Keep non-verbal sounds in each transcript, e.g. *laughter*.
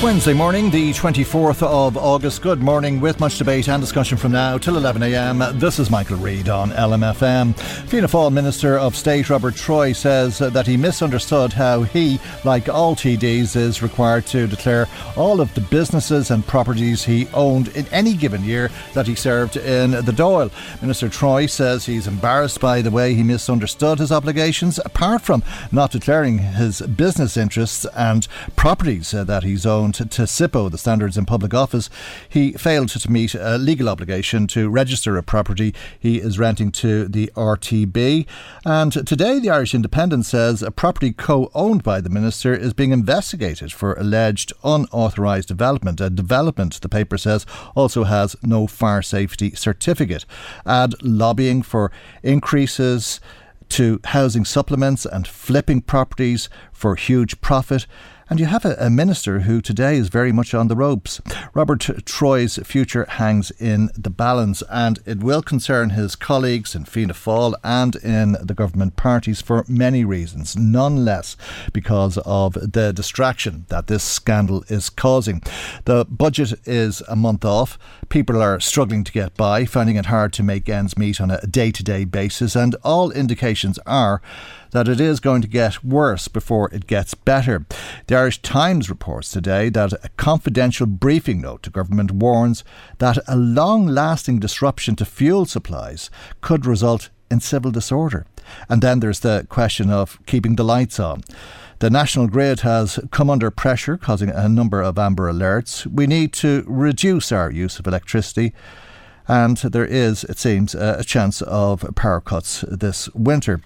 Wednesday morning, the 24th of August. Good morning, with much debate and discussion from now till 11am. This is Michael Reade on LMFM. Fianna Fáil Minister of State Robert Troy says that he misunderstood how he, like all TDs, is required to declare all of the businesses and properties he owned in any given year that he served in the Dáil. Minister Troy says he's embarrassed by the way he misunderstood his obligations, apart from not declaring his business interests and properties that he's owned to SIPO, the Standards in Public Office, he failed to meet a legal obligation to register a property he is renting to the RTB. And today, the Irish Independent says a property co owned by the Minister is being investigated for alleged unauthorised development. A development, the paper says, also has no fire safety certificate. Add lobbying for increases to housing supplements and flipping properties for huge profit. And you have a, a, minister who today is very much on the ropes. Robert Troy's future hangs in the balance, and it will concern his colleagues in Fianna Fáil and in the government parties for many reasons, none less because of the distraction that this scandal is causing. The budget is a month off. People are struggling to get by, finding it hard to make ends meet on a day to day basis, and all indications are that it is going to get worse before it gets better. The Irish Times reports today that a confidential briefing note to government warns that a long lasting disruption to fuel supplies could result in civil disorder. And then there's the question of keeping the lights on. The national grid has come under pressure, causing a number of amber alerts. We need to reduce our use of electricity and there is, it seems, a chance of power cuts this winter.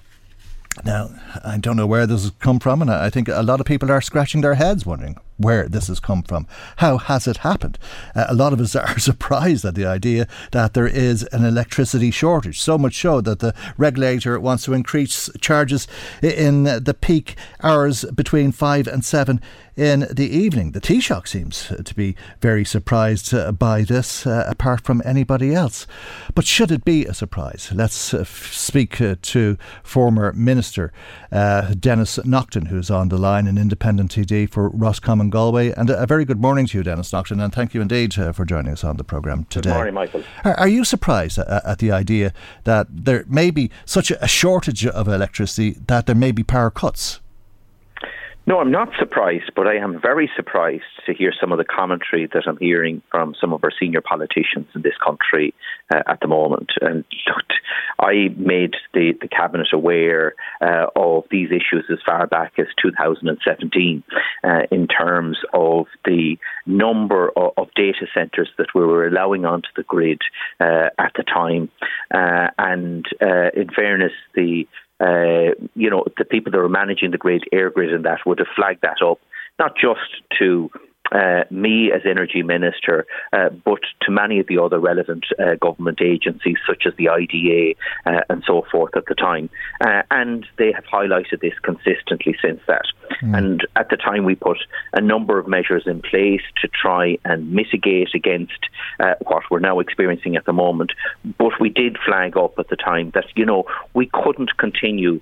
Now, I don't know where this has come from, and I think a lot of people are scratching their heads wondering where this has come from. How has it happened? Uh, a lot of us *laughs* are surprised at the idea that there is an electricity shortage, so much so that the regulator wants to increase charges in the peak hours between 5 and 7 in the evening. The Taoiseach seems to be very surprised uh, by this, uh, apart from anybody else. But should it be a surprise? Let's uh, speak uh, to former Minister uh, Denis Naughten, who's on the line, an independent TD for Roscommon Galway. And a very good morning to you, Denis Naughten, and thank you indeed uh, for joining us on the programme today. Good morning, Michael. Are, are you surprised at, at, the idea that there may be such a shortage of electricity that there may be power cuts? No, I'm not surprised, but I am very surprised to hear some of the commentary that I'm hearing from some of our senior politicians in this country uh, at the moment. And *laughs* I made the, the cabinet aware uh, of these issues as far back as 2017 uh, in terms of the number of, of, data centres that we were allowing onto the grid uh, at the time. Uh, and uh, in fairness, the uh, you know, the people that are managing the Great Air grid, and that would have flagged that up, not just to uh, me as Energy Minister, uh, but to many of the other relevant uh, government agencies, such as the IDA uh, and so forth at the time. Uh, and they have highlighted this consistently since that. Mm. And at the time, we put a number of measures in place to try and mitigate against uh, what we're now experiencing at the moment. But we did flag up at the time that, you know, we couldn't continue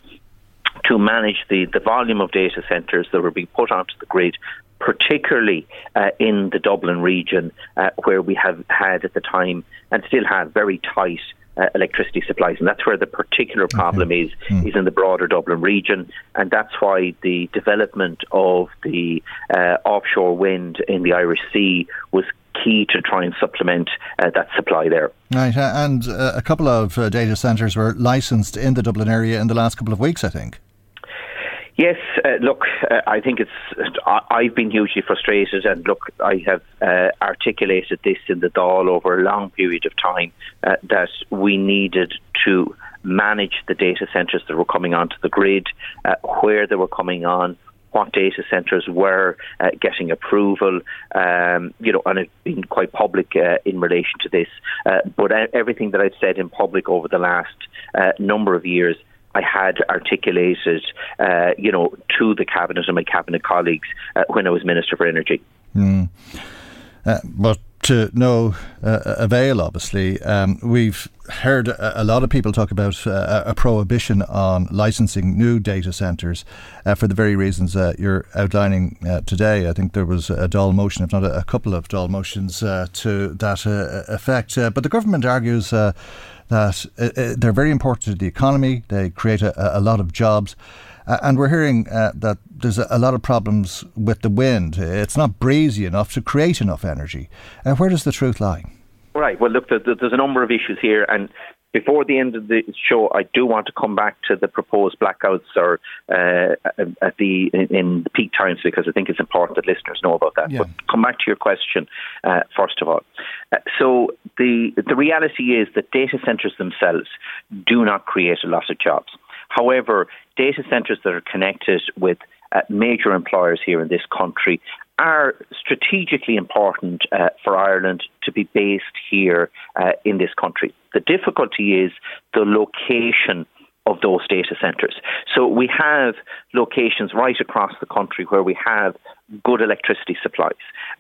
to manage the, the volume of data centres that were being put onto the grid particularly uh, in the Dublin region, uh, where we have had at the time and still have very tight uh, electricity supplies, and that's where the particular problem okay. is mm. is in the broader Dublin region, and that's why the development of the uh, offshore wind in the Irish Sea was key to try and supplement uh, that supply there. Right, uh, and uh, a couple of uh, data centres were licensed in the Dublin area in the last couple of weeks, I think. Yes, uh, look, uh, I think it's. I, have been hugely frustrated, and look, I have uh, articulated this in the Dáil over a long period of time uh, that we needed to manage the data centres that were coming onto the grid, uh, where they were coming on, what data centres were uh, getting approval, um, you know, and it's been quite public uh, in relation to this. Uh, but everything that I've said in public over the last uh, number of years I had articulated, uh, you know, to the cabinet and my cabinet colleagues uh, when I was Minister for Energy. Mm. Uh, but to no uh, avail, obviously. Um, we've heard a, a, lot of people talk about uh, a prohibition on licensing new data centres uh, for the very reasons you're outlining today. I think there was a Dáil motion, if not a, a couple of Dáil motions, to that effect. but the government argues that uh, uh, they're very important to the economy. They create a, a lot of jobs. Uh, and we're hearing uh, that there's a, a, lot of problems with the wind. It's not breezy enough to create enough energy. Uh, where does the truth lie? Right. Well, look, there's a number of issues here, and before the end of the show, I do want to come back to the proposed blackouts or uh, at the in, in, the peak times because I think it's important that listeners know about that. Yeah. But come back to your question uh, first of all. Uh, so the the reality is that data centres themselves do not create a lot of jobs. However, data centres that are connected with uh, major employers here in this country are strategically important uh, for Ireland to be based here uh, in this country. The difficulty is the location of those data centres. So we have locations right across the country where we have good electricity supplies.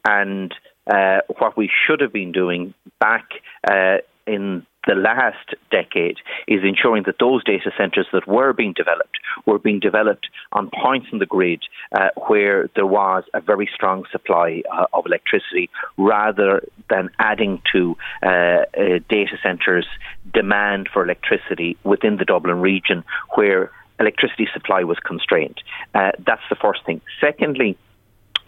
And uh, what we should have been doing back uh, in the last decade is ensuring that those data centres that were being developed were being developed on points in the grid uh, where there was a very strong supply uh, of electricity rather than adding to uh, uh data centres' demand for electricity within the Dublin region where electricity supply was constrained. Uh, that's the first thing. Secondly,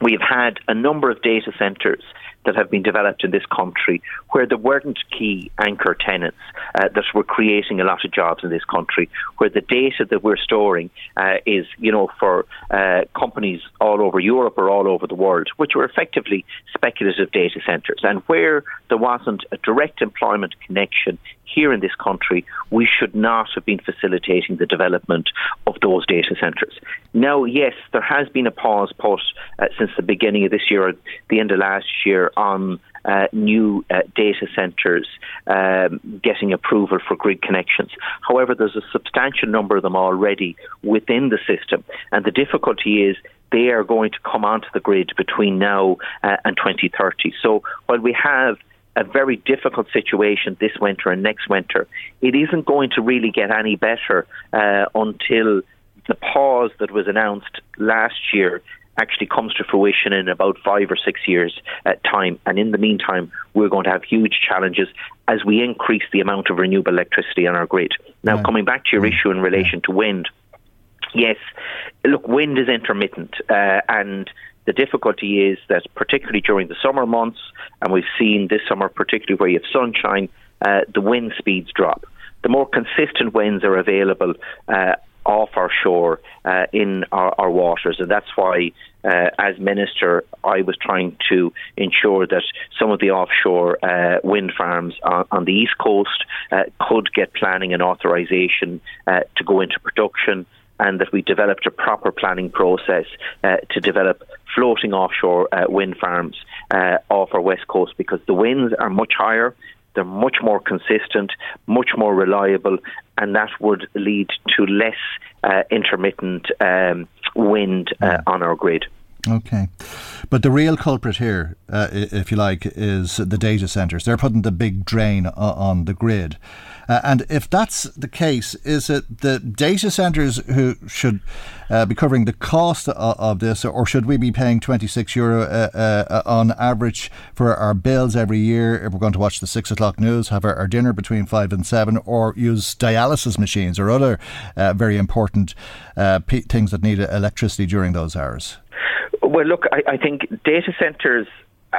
we've had a number of data centres that have been developed in this country where there weren't key anchor tenants uh, that were creating a lot of jobs in this country, where the data that we're storing uh, is, you know, for uh, companies all over Europe or all over the world, which were effectively speculative data centres, and where there wasn't a direct employment connection here in this country, we should not have been facilitating the development of those data centres. Now, yes, there has been a pause put uh, since the beginning of this year, the end of last year, on uh, new uh, data centres um, getting approval for grid connections. However, there's a substantial number of them already within the system, and the difficulty is they are going to come onto the grid between now uh, and 2030. So while we have a very difficult situation this winter and next winter, it isn't going to really get any better uh, until the pause that was announced last year actually comes to fruition in about five or six years' uh, time. And in the meantime, we're going to have huge challenges as we increase the amount of renewable electricity on our grid. Now, right. coming back to your mm. issue in relation yeah. to wind, yes, look, wind is intermittent uh, and the difficulty is that, particularly during the summer months, and we've seen this summer, particularly where you have sunshine, uh, the wind speeds drop. The more consistent winds are available uh, off our shore uh, in our, our, waters. And that's why, uh, as Minister, I was trying to ensure that some of the offshore uh, wind farms on, on, the East Coast uh, could get planning and authorisation uh, to go into production. and that we developed a proper planning process uh, to develop floating offshore wind farms off our west coast because the winds are much higher. They're much more consistent, much more reliable, and that would lead to less uh, intermittent um, wind uh, on our grid. Okay. But the real culprit here, uh, if you like, is the data centres. They're putting the big drain on the grid. Uh, and if that's the case, is it the data centres who should uh, be covering the cost of, of, this, or should we be paying 26 euro uh, uh, on average for our bills every year if we're going to watch the six o'clock news, have our, our dinner between five and seven, or use dialysis machines or other uh, very important p- things that need electricity during those hours? Well, look, I, I think data centres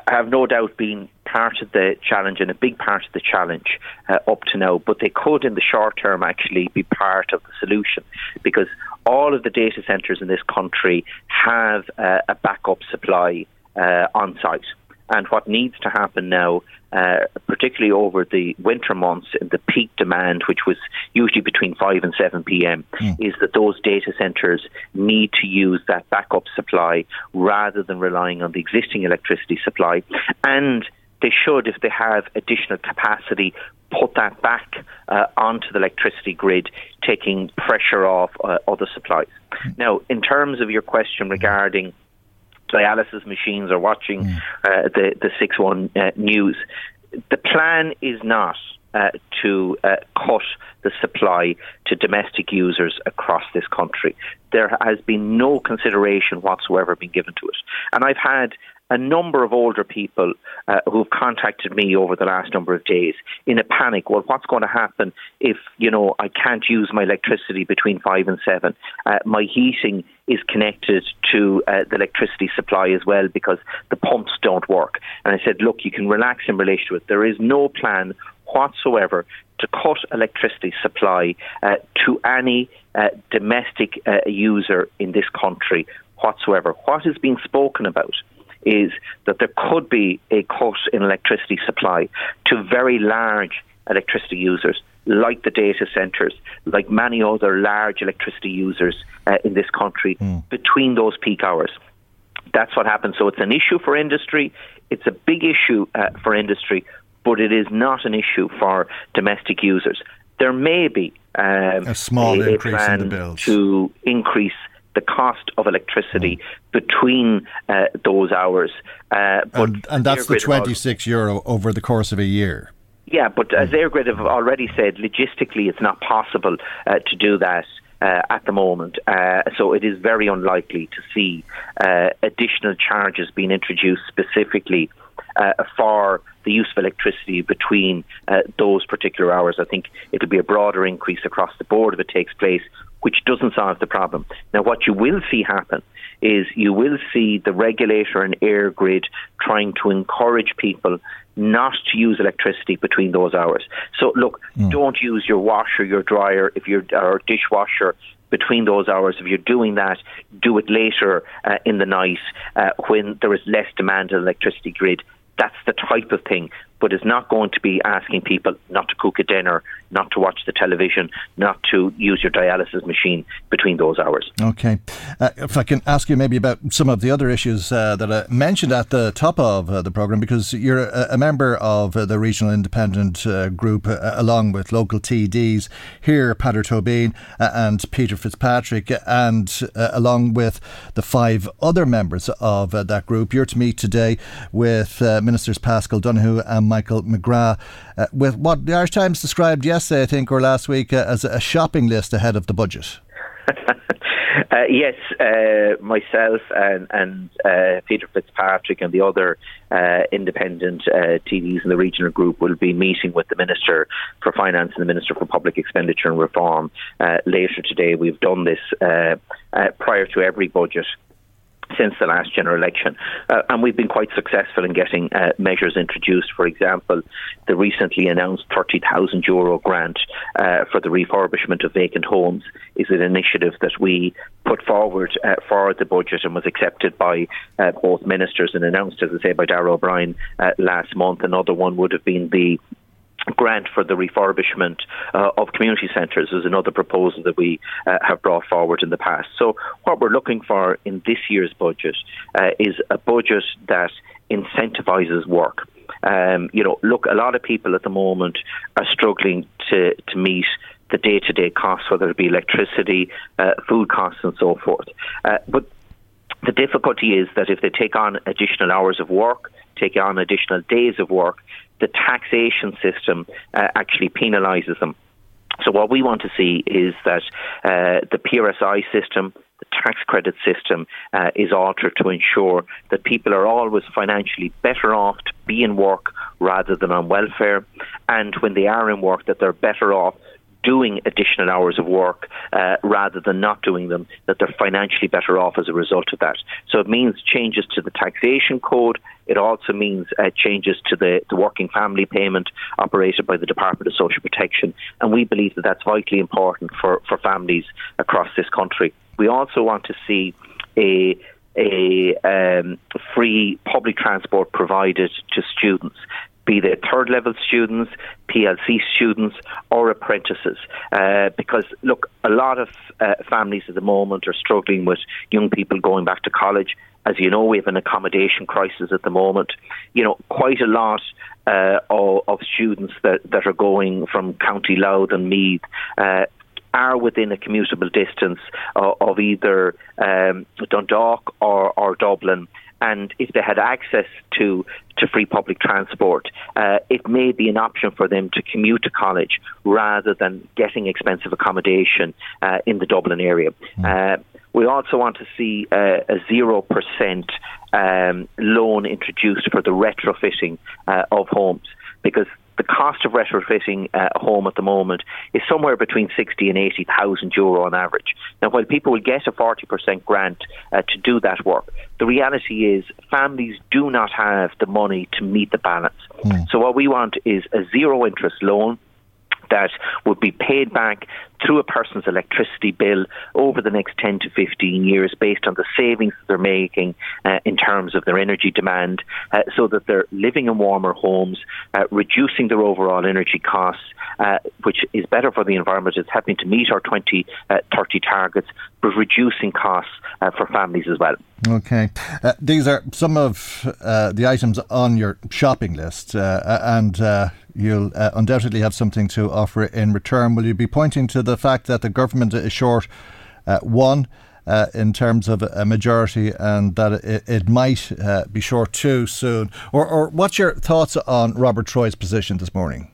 have no doubt been part of the challenge and a big part of the challenge uh, up to now, but they could in the short term actually be part of the solution because all of the data centres in this country have uh, a backup supply uh, on site. And what needs to happen now, uh, particularly over the winter months in the peak demand, which was usually between 5 and 7 p.m., mm. is that those data centres need to use that backup supply rather than relying on the existing electricity supply. And they should, if they have additional capacity, put that back uh, onto the electricity grid, taking pressure off uh, other supplies. Mm. Now, in terms of your question regarding dialysis machines or watching mm. uh, the the six one uh, news. The plan is not uh, to uh, cut the supply to domestic users across this country. There has been no consideration whatsoever being given to it, and I've had a number of older people uh, who've contacted me over the last number of days in a panic. Well, what's going to happen if you know I can't use my electricity between five and seven? Uh, my heating is connected to uh, the electricity supply as well because the pumps don't work. And I said, look, you can relax in relation to it. There is no plan whatsoever to cut electricity supply uh, to any uh, domestic uh, user in this country whatsoever. What is being spoken about is that there could be a cut in electricity supply to very large electricity users like the data centres, like many other large electricity users uh, in this country mm. between those peak hours. That's what happens. So it's an issue for industry. It's a big issue uh, for industry, but it is not an issue for domestic users. There may be um, a small a, increase in the bills to increase the cost of electricity mm. between uh, those hours. Uh, but and, and that's the 26 euro over the course of a year. Yeah, but as EirGrid have already said, logistically it's not possible uh, to do that. Uh, at the moment. Uh, so it is very unlikely to see uh, additional charges being introduced specifically uh, for the use of electricity between uh, those particular hours. I think it'll be a broader increase across the board if it takes place, which doesn't solve the problem. Now, what you will see happen is you will see the regulator and EirGrid trying to encourage people not to use electricity between those hours. So, look, mm. don't use your washer, your dryer, if you're or dishwasher between those hours. If you're doing that, do it later uh, in the night uh, when there is less demand on the electricity grid. That's the type of thing but is not going to be asking people not to cook a dinner, not to watch the television, not to use your dialysis machine between those hours. Okay. Uh, if I can ask you maybe about some of the other issues uh, that I mentioned at the top of uh, the programme, because you're a, a member of uh, the Regional Independent uh, Group, uh, along with local TDs here, Peadar Tóibín and Peter Fitzpatrick, and along with the five other members of that group. You're to meet today with Ministers Paschal Donohoe and Michael McGrath, uh, with what the Irish Times described yesterday, I think, or last week, uh, as a shopping list ahead of the budget. *laughs* Uh, yes, uh, myself and, and uh, Peter Fitzpatrick and the other uh, independent uh, TDs in the regional group will be meeting with the Minister for Finance and the Minister for Public Expenditure and Reform uh, later today. We've done this prior to every budget since the last general election. Uh, and we've been quite successful in getting uh, measures introduced. For example, the recently announced 30,000 euro grant uh, for the refurbishment of vacant homes is an initiative that we put forward uh, for the budget and was accepted by uh, both ministers and announced, as I say, by Darragh O'Brien uh, last month. Another one would have been the grant for the refurbishment uh, of community centres is another proposal that we uh, have brought forward in the past. So, what we're looking for in this year's budget uh, is a budget that incentivises work. Um, you know, look, a lot of people at the moment are struggling to, to meet the day to day costs, whether it be electricity, uh, food costs, and so forth. Uh, but the difficulty is that if they take on additional hours of work, take on additional days of work, the taxation system uh, actually penalises them. So what we want to see is that uh, the PRSI system, the tax credit system, uh, is altered to ensure that people are always financially better off to be in work rather than on welfare, and when they are in work, that they're better off doing additional hours of work uh, rather than not doing them, that they're financially better off as a result of that. So it means changes to the taxation code. It also means uh, changes to the, the working family payment operated by the Department of Social Protection. And we believe that that's vitally important for, for families across this country. We also want to see a a um, free public transport provided to students be they third level students, PLC students, or apprentices. Uh, because, look, a lot of uh, families at the moment are struggling with young people going back to college. As you know, we have an accommodation crisis at the moment. You know, quite a lot uh, of, of, students that, that are going from County Louth and Meath uh, are within a commutable distance of, of either um, Dundalk or, or Dublin and if they had access to to free public transport, uh, it may be an option for them to commute to college rather than getting expensive accommodation uh, in the Dublin area. Mm. Uh, we also want to see uh, a zero percent um, loan introduced for the retrofitting uh, of homes because the cost of retrofitting uh, a home at the moment is somewhere between 60 and 80,000 euro on average. Now, while people will get a 40% grant uh, to do that work, the reality is families do not have the money to meet the balance. Mm. So, what we want is a zero interest loan that would be paid back through a person's electricity bill over the next 10 to 15 years based on the savings they're making uh, in terms of their energy demand uh, so that they're living in warmer homes, uh, reducing their overall energy costs, uh, which is better for the environment. It's helping to meet our 2030 uh, targets, but reducing costs uh, for families as well. Okay. these are some of the items on your shopping list, and you'll undoubtedly have something to offer in return. Will you be pointing to the fact that the government is short uh, one uh, in terms of a majority and that it, it might uh, be short too soon? Or, or what's your thoughts on Robert Troy's position this morning?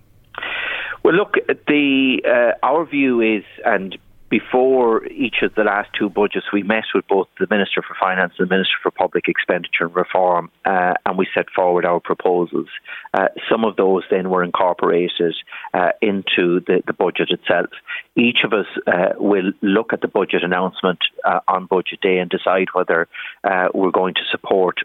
Well, look, the uh, our view is, and before each of the last two budgets, we met with both the Minister for Finance and the Minister for Public Expenditure and Reform, uh, and we set forward our proposals. Uh, some of those then were incorporated uh, into the, the, budget itself. Each of us uh, will look at the budget announcement uh, on budget day and decide whether uh, we're going to support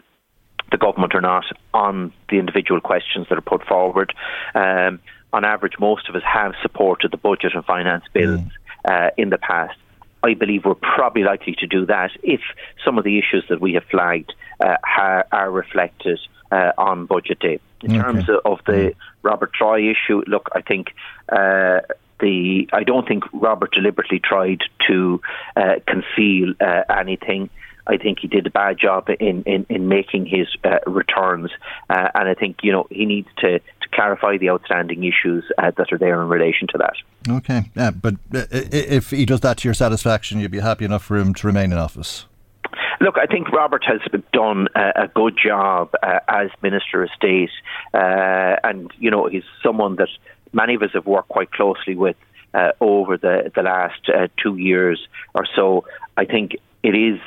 the government or not on the individual questions that are put forward. Um, on average, most of us have supported the budget and finance bills. Mm uh, in the past. I believe we're probably likely to do that if some of the issues that we have flagged uh, are, are, reflected uh, on budget day. In okay. terms of, the mm. Robert Troy issue, look, I think uh, the I don't think Robert deliberately tried to uh, conceal uh, anything. I think he did a bad job in, in, in making his uh, returns, uh, and I think you know he needs to, to clarify the outstanding issues uh, that are there in relation to that. Okay, yeah, but uh, if he does that to your satisfaction, you'd be happy enough for him to remain in office. Look, I think Robert has done a, good job uh, as Minister of State, uh, and you know he's someone that many of us have worked quite closely with. Uh, over the the last uh, two years or so. I think it is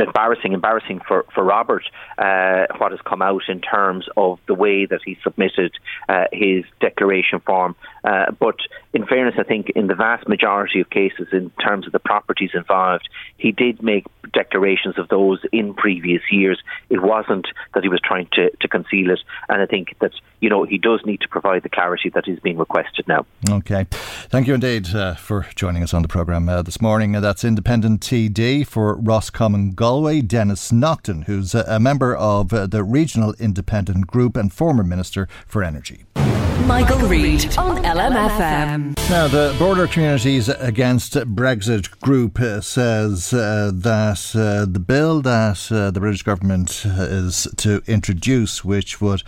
embarrassing, embarrassing for for Robert uh, what has come out in terms of the way that he submitted uh, his declaration form. Uh, but in fairness, I think in the vast majority of cases, in terms of the properties involved, he did make declarations of those in previous years. It wasn't that he was trying to, to conceal it, and I think that you know he does need to provide the clarity that is being requested now. Okay, thank you indeed uh, for joining us on the program uh, this morning. that's Independent TD for Roscommon Galway, Denis Naughten, who's a member of uh, the Regional Independent Group and former Minister for Energy. Michael Reade on LMFM. Now, the Border Communities Against Brexit group uh, says uh, that uh, the bill that uh, the British government is to introduce, which would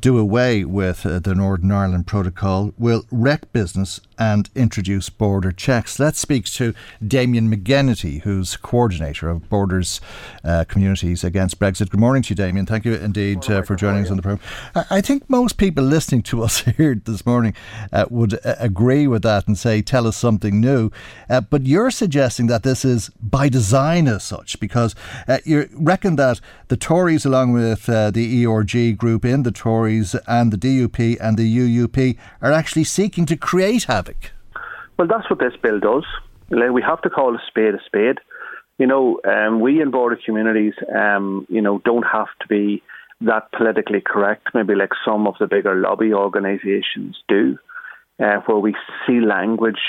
do away with uh, the Northern Ireland Protocol, will wreck business and introduce border checks. Let's speak to Damien McGenity, who's coordinator of Borders uh, Communities Against Brexit. Good morning to you, Damien. Thank you indeed uh, for joining us on the programme. I think most people listening to *laughs* us here this morning uh, would uh, agree with that and say, tell us something new. Uh, but you're suggesting that this is by design as such, because you reckon that the Tories, along with the ERG group in the Tories and the DUP and the UUP, are actually seeking to create havoc well, that's what this bill does. We have to call a spade a spade. You know, um, we in border communities, um, you know, don't have to be that politically correct, maybe like some of the bigger lobby organisations do, uh, where we see language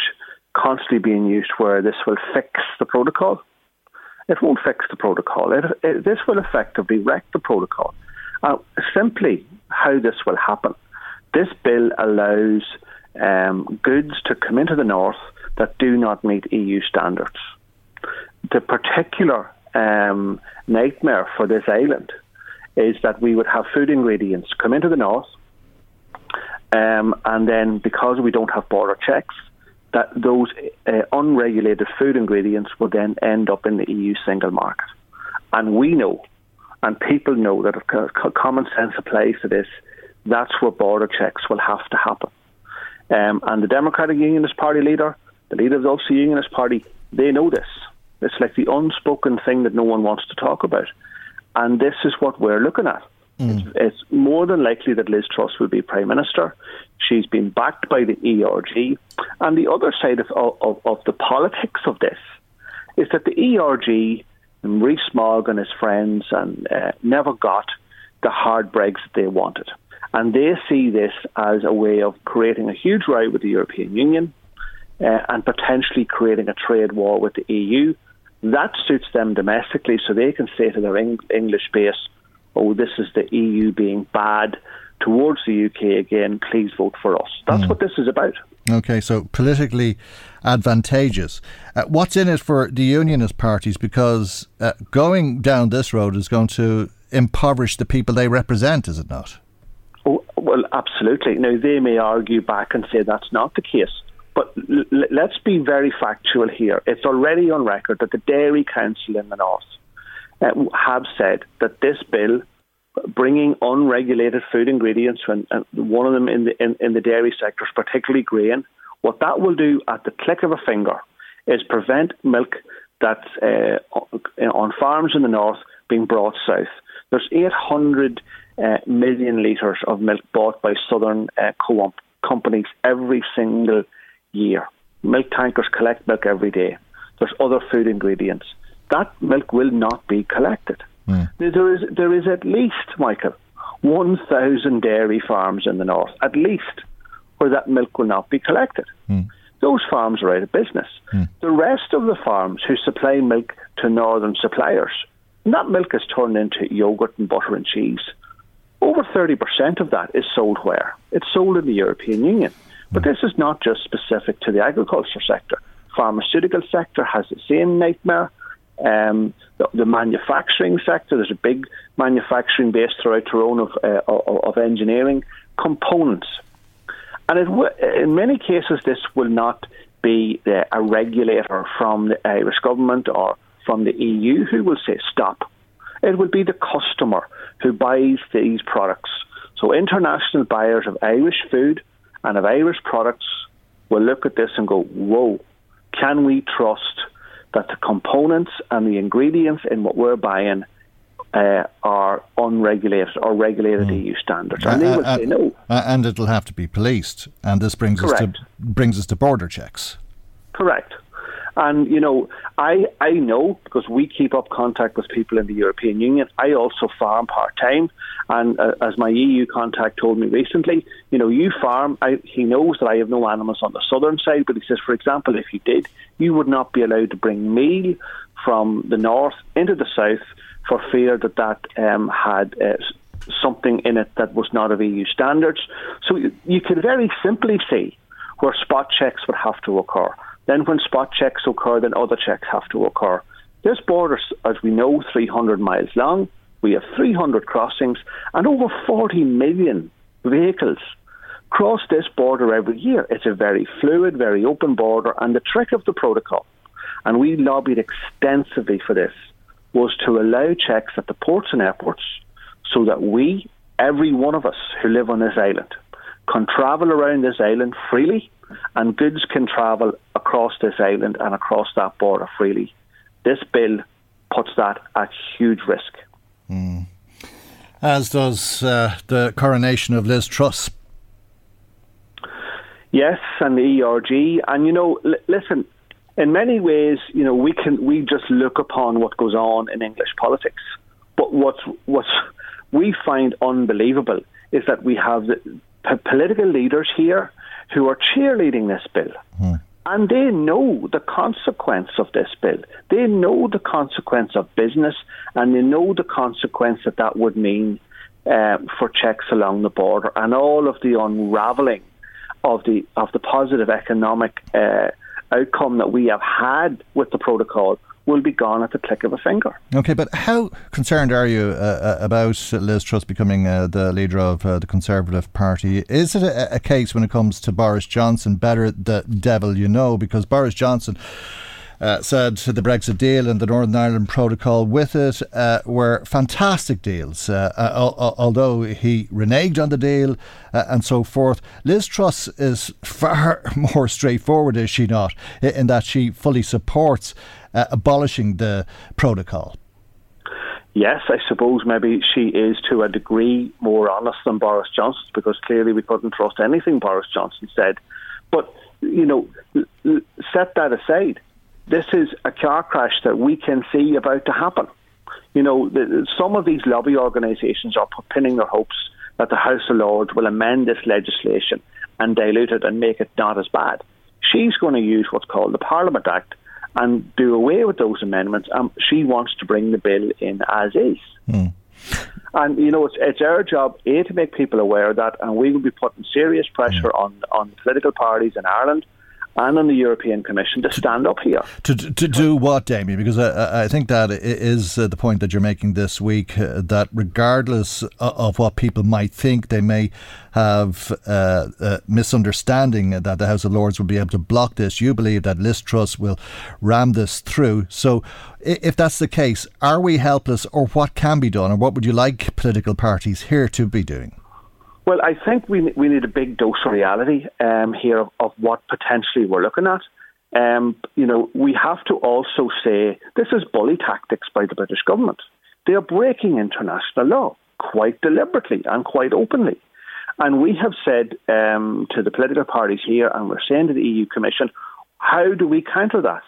constantly being used where this will fix the protocol. It won't fix the protocol. It, it, this will effectively wreck the protocol. Uh, simply how this will happen. This bill allows um, goods to come into the north that do not meet EU standards. The particular um, nightmare for this island is that we would have food ingredients come into the north, um, and then because we don't have border checks, that those uh, unregulated food ingredients will then end up in the EU single market. And we know, and people know that if common sense applies to this, that's where border checks will have to happen. Um, and the Democratic Unionist Party leader, the leader of the Ulster Unionist Party, they know this. It's like the unspoken thing that no one wants to talk about. And this is what we're looking at. Mm. It's, it's, more than likely that Liz Truss will be Prime Minister. She's been backed by the ERG. And the other side of, of, of the politics of this is that the ERG, and Rees-Mogg and his friends, and uh, never got the hard Brexit they wanted. And they see this as a way of creating a huge row with the European Union uh, and potentially creating a trade war with the EU. That suits them domestically, so they can say to their Eng- English base, oh, this is the EU being bad towards the UK again, please vote for us. That's mm. what this is about. Okay, so politically advantageous. Uh, what's in it for the unionist parties? Because uh, going down this road is going to impoverish the people they represent, is it not? Oh, well, absolutely. Now, they may argue back and say that's not the case. But l- let's be very factual here. It's already on record that the Dairy Council in the North uh, have said that this bill, bringing unregulated food ingredients, and, and one of them in the, in, in the dairy sector particularly grain, what that will do at the click of a finger is prevent milk that's uh, on farms in the north being brought south. There's 800 uh, million litres of milk bought by southern uh, co-op companies every single year. Milk tankers collect milk every day. There's other food ingredients. That milk will not be collected. Mm. There is there is at least, Michael, one thousand dairy farms in the north, at least, where that milk will not be collected. Mm. Those farms are out of business. Mm. The rest of the farms who supply milk to northern suppliers, that milk is turned into yogurt and butter and cheese. Over 30% of that is sold where? It's sold in the European Union. But this is not just specific to the agriculture sector. Pharmaceutical sector has the same nightmare. Um, the, the, manufacturing sector, there's a big manufacturing base throughout Tyrone of, uh, of, of, engineering components. And it in many cases, this will not be a regulator from the Irish government or from the EU who will say stop. It will be the customer who buys these products. So international buyers of Irish food and of Irish products will look at this and go, whoa, can we trust that the components and the ingredients in what we're buying uh, are unregulated or regulated mm. EU standards? And they will uh, say no. Uh, and it'll have to be policed. And this brings Correct. us to brings us to border checks. Correct. And you know, I I know because we keep up contact with people in the European Union. I also farm part time, and uh, as my EU contact told me recently, you know, you farm. I, he knows that I have no animals on the southern side, but he says, for example, if you did, you would not be allowed to bring meal from the north into the south for fear that that um, had uh, something in it that was not of EU standards. So you, you could very simply see where spot checks would have to occur. Then, when spot checks occur, then other checks have to occur. This border, as we know, 300 miles long. We have 300 crossings and over 40 million vehicles cross this border every year. It's a very fluid, very open border, and the trick of the protocol, and we lobbied extensively for this, was to allow checks at the ports and airports so that we, every one of us who live on this island, can travel around this island freely and goods can travel across this island and across that border freely. This bill puts that at huge risk. Mm. As does uh, the coronation of Liz Truss. Yes, and the ERG. And, you know, l- listen, in many ways, you know, we can we just look upon what goes on in English politics. But what's what's we find unbelievable is that we have the p- political leaders here who are cheerleading this bill. Mm. And they know the consequence of this bill. They know the consequence of business, and they know the consequence that that would mean uh, for checks along the border, and all of the unravelling of the of the positive economic uh, outcome that we have had with the protocol will be gone at the click of a finger. Okay, but how concerned are you uh, uh, about Liz Truss becoming uh, the leader of uh, the Conservative Party? Is it a, a, case when it comes to Boris Johnson, better the devil you know? Because Boris Johnson uh, said the Brexit deal and the Northern Ireland Protocol with it uh, were fantastic deals. Uh, uh although he reneged on the deal uh, and so forth, Liz Truss is *laughs* far more straightforward, is she not, in that she fully supports uh, abolishing the protocol. Yes, I suppose maybe she is to a degree more honest than Boris Johnson because clearly we couldn't trust anything Boris Johnson said. But, you know, set that aside this is a car crash that we can see about to happen. You know, the, some of these lobby organisations are pinning their hopes that the House of Lords will amend this legislation and dilute it and make it not as bad. She's going to use what's called the Parliament Act and do away with those amendments. Um, she wants to bring the bill in as is. Mm. And you know, it's, it's our job a to make people aware of that, and we will be putting serious pressure mm. on on political parties in Ireland and on the European Commission to stand up here. To, to do what, Damien? Because I, I think that is uh, the point that you're making this week uh, that regardless of what people might think, they may have uh, a misunderstanding that the House of Lords will be able to block this. You believe that Liz Truss will ram this through. So, if that's the case, are we helpless or what can be done or what would you like political parties here to be doing? Well, I think we we need a big dose of reality um, here of, of, what potentially we're looking at. Um, you know, we have to also say this is bully tactics by the British government. They are breaking international law quite deliberately and quite openly. And we have said um, to the political parties here, and we're saying to the EU Commission, how do we counter that?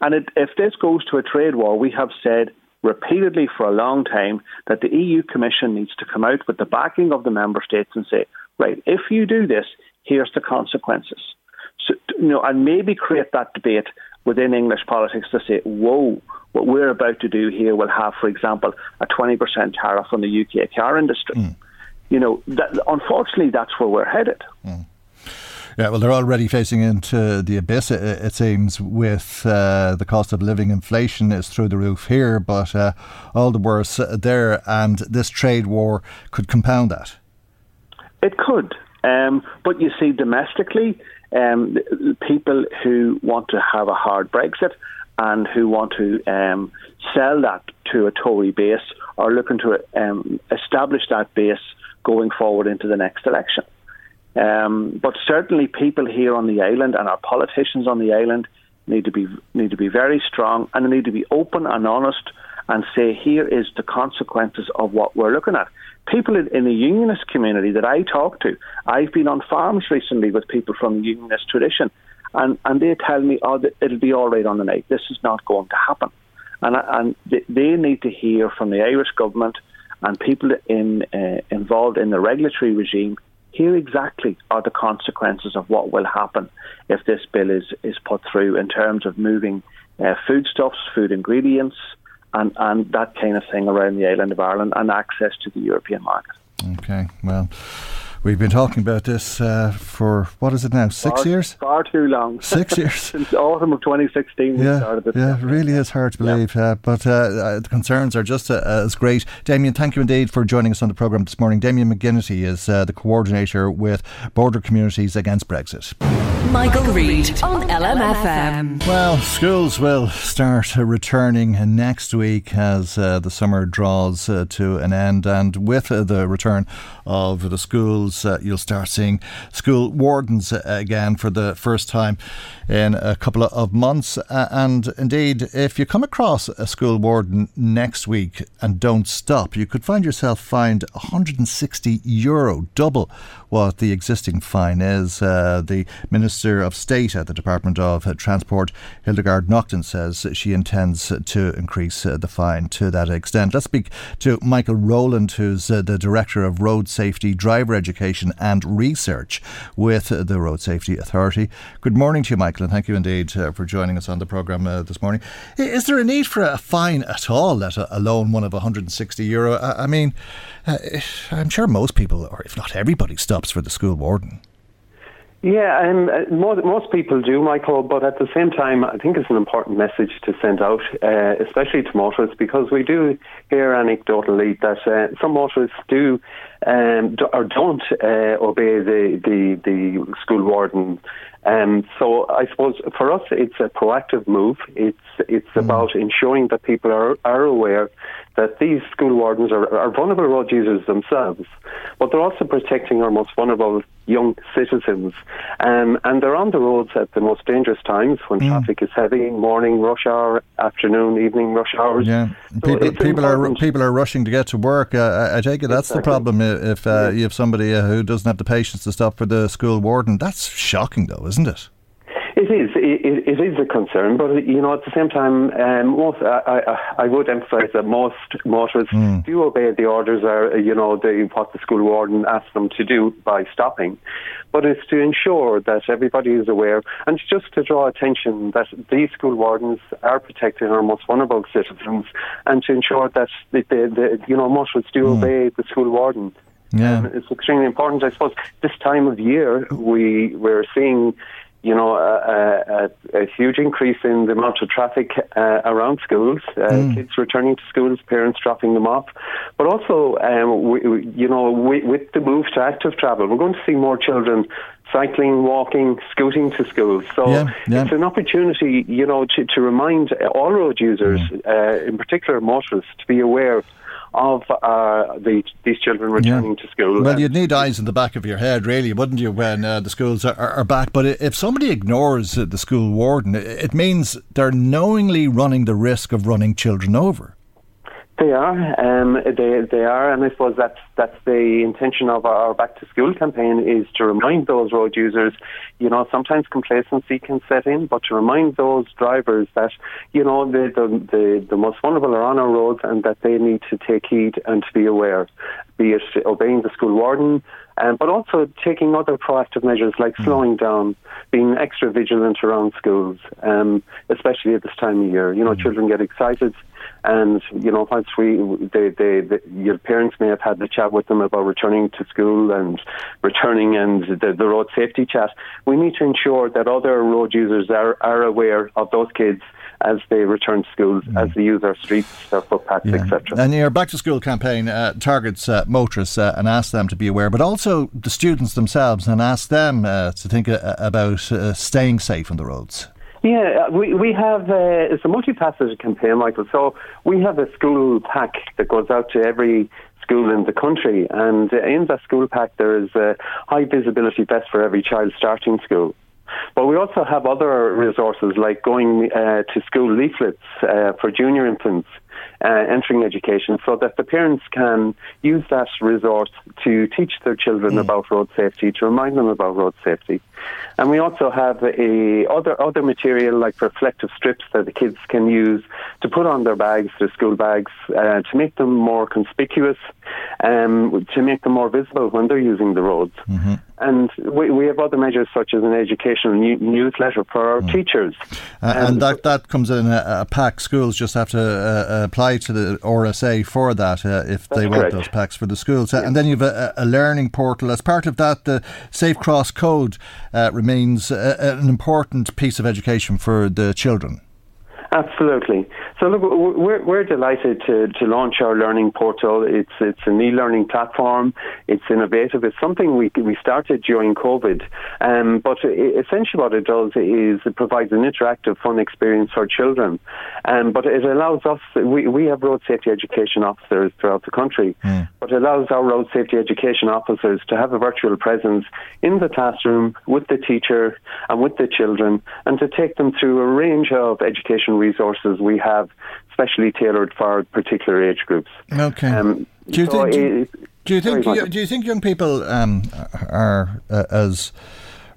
And it, if this goes to a trade war, we have said repeatedly for a long time that the EU Commission needs to come out with the backing of the member states and say, right, if you do this, here's the consequences. So, you know, and maybe create that debate within English politics to say, whoa, what we're about to do here will have, for example, a 20% tariff on the UK car industry. Mm. You know, that, unfortunately, that's where we're headed. Mm. Yeah, well, they're already facing into the abyss, it, it seems, with uh, the cost of living. Inflation is through the roof here, but uh, all the worse there, and this trade war could compound that. It could. Um, but you see, domestically, um, people who want to have a hard Brexit and who want to um, sell that to a Tory base are looking to um, establish that base going forward into the next election. Um, but certainly, people here on the island and our politicians on the island need to be need to be very strong and they need to be open and honest and say here is the consequences of what we're looking at. People in, in the unionist community that I talk to, I've been on farms recently with people from the unionist tradition, and, and they tell me, oh, it'll be all right on the night. This is not going to happen. And, and they need to hear from the Irish government and people in, uh, involved in the regulatory regime here exactly are the consequences of what will happen if this bill is, is put through in terms of moving uh, foodstuffs, food ingredients, and, and that kind of thing around the island of Ireland and access to the European market. Okay, well. We've been talking about this uh, for what is it now? Six far, years? Far too long. Six *laughs* years since autumn of 2016. Yeah, yeah, it really is hard to believe. Yeah. Uh, but uh, uh, the concerns are just uh, as great. Damien, thank you indeed for joining us on the programme this morning. Damien McGenity is uh, the coordinator with Border Communities Against Brexit. Michael, Reade on LMFM. Well, schools will start returning next week as uh, the summer draws uh, to an end, and with uh, the return of the schools, you'll start seeing school wardens again for the first time in a couple of months. Uh, and indeed, if you come across a school warden next week and don't stop, you could find yourself fined 160 euro, double what the existing fine is. Uh, the Minister of State at the Department of Transport, Hildegarde Naughton, says she intends to increase uh, the fine to that extent. Let's speak to Michael Rowland, who's uh, the Director of Road Safety, Driver Education and Research with the Road Safety Authority. Good morning to you, Michael. And thank you indeed uh, for joining us on the programme this morning. Is there a need for a fine at all, let alone one of 160 euro? I, mean, I'm sure most people, or if not everybody, for the school warden. Yeah, and uh, most, most people do, Michael, but at the same time, I think it's an important message to send out, uh, especially to motorists, because we do hear anecdotally that uh, some motorists do um, or don't uh, obey the, the, the school warden um, so I suppose for us, it's a proactive move. It's it's mm. about ensuring that people are, are aware that these school wardens are, are vulnerable road users themselves, but they're also protecting our most vulnerable young citizens. Um, and they're on the roads at the most dangerous times when mm. traffic is heavy, morning rush hour, afternoon, evening rush hours. Yeah, so people, people are people are rushing to get to work. Uh, I take it that's exactly. the problem. If uh, yeah. you have somebody uh, who doesn't have the patience to stop for the school warden, that's shocking, though, isn't it? It is. It, it is a concern, but you know, at the same time, um, most I, I, I would emphasise that most motorists mm. do obey the orders, or you know, the, what the school warden asks them to do by stopping. But it's to ensure that everybody is aware, and just to draw attention that these school wardens are protecting our most vulnerable citizens, and to ensure that the, the, the you know motorists do mm. obey the school warden. Yeah. Um, it's extremely important. I suppose this time of year we we're seeing you know, a, a, a, huge increase in the amount of traffic uh, around schools, uh, mm. kids returning to schools, parents dropping them off. But also, um, we, we, you know, we, with the move to active travel, we're going to see more children cycling, walking, scooting to schools. So yeah, yeah. it's an opportunity, you know, to, to remind all road users, mm. uh, in particular motorists, to be aware of uh, the, these children returning yeah. to school. Well, you'd need eyes in the back of your head, really, wouldn't you, when uh, the schools are, are, back? But if somebody ignores the school warden, it means they're knowingly running the risk of running children over. They are, um, they they are, and I suppose that's that's the intention of our Back to School campaign is to remind those road users, you know, sometimes complacency can set in, but to remind those drivers that, you know, the the the, the most vulnerable are on our roads and that they need to take heed and to be aware, be it obeying the school warden, um, but also taking other proactive measures like mm. slowing down, being extra vigilant around schools, um, especially at this time of year. You know, mm. children get excited and you know, once we, they, they, they, your parents may have had the chat with them about returning to school and returning and the, the road safety chat. We need to ensure that other road users are, are aware of those kids as they return to schools, mm. as they use our streets, our footpaths, yeah. etc. And your back to school campaign uh, targets uh, motorists uh, and asks them to be aware, but also the students themselves and ask them uh, to think uh, about uh, staying safe on the roads. Yeah, uh, we we have uh, it's a multifaceted campaign, Michael. So we have a school pack that goes out to every school in the country, and uh, in that school pack there is a high visibility vest for every child starting school. But we also have other resources like going uh, to school leaflets uh, for junior infants uh, entering education so that the parents can use that resource to teach their children mm. about road safety, to remind them about road safety. And we also have a other other material like reflective strips that the kids can use to put on their bags, their school bags, uh, to make them more conspicuous, um, to make them more visible when they're using the roads. Mm-hmm. And we, we have other measures such as an educational new, newsletter for our mm. teachers. Uh, and, and that, that comes in a, a, pack. Schools just have to uh, apply to the RSA for that uh, if That's they want those packs for the schools. Uh, And then you've a, a learning portal. As part of that, the Safe Cross Code uh, remains uh, an important piece of education for the children. Absolutely. So look, we're, we're delighted to, to launch our learning portal. It's it's an e-learning platform. It's innovative. It's something we we started during COVID. Um, but essentially, what it does is it provides an interactive, fun experience for children. Um, but it allows us. We we have road safety education officers throughout the country. But it allows our road safety education officers to have a virtual presence in the classroom with the teacher and with the children, and to take them through a range of education resources we have specially tailored for particular age groups. Okay. Um, do you so think? Do, it- do you think? sorry, you- Michael. Do you think young people um, are uh, as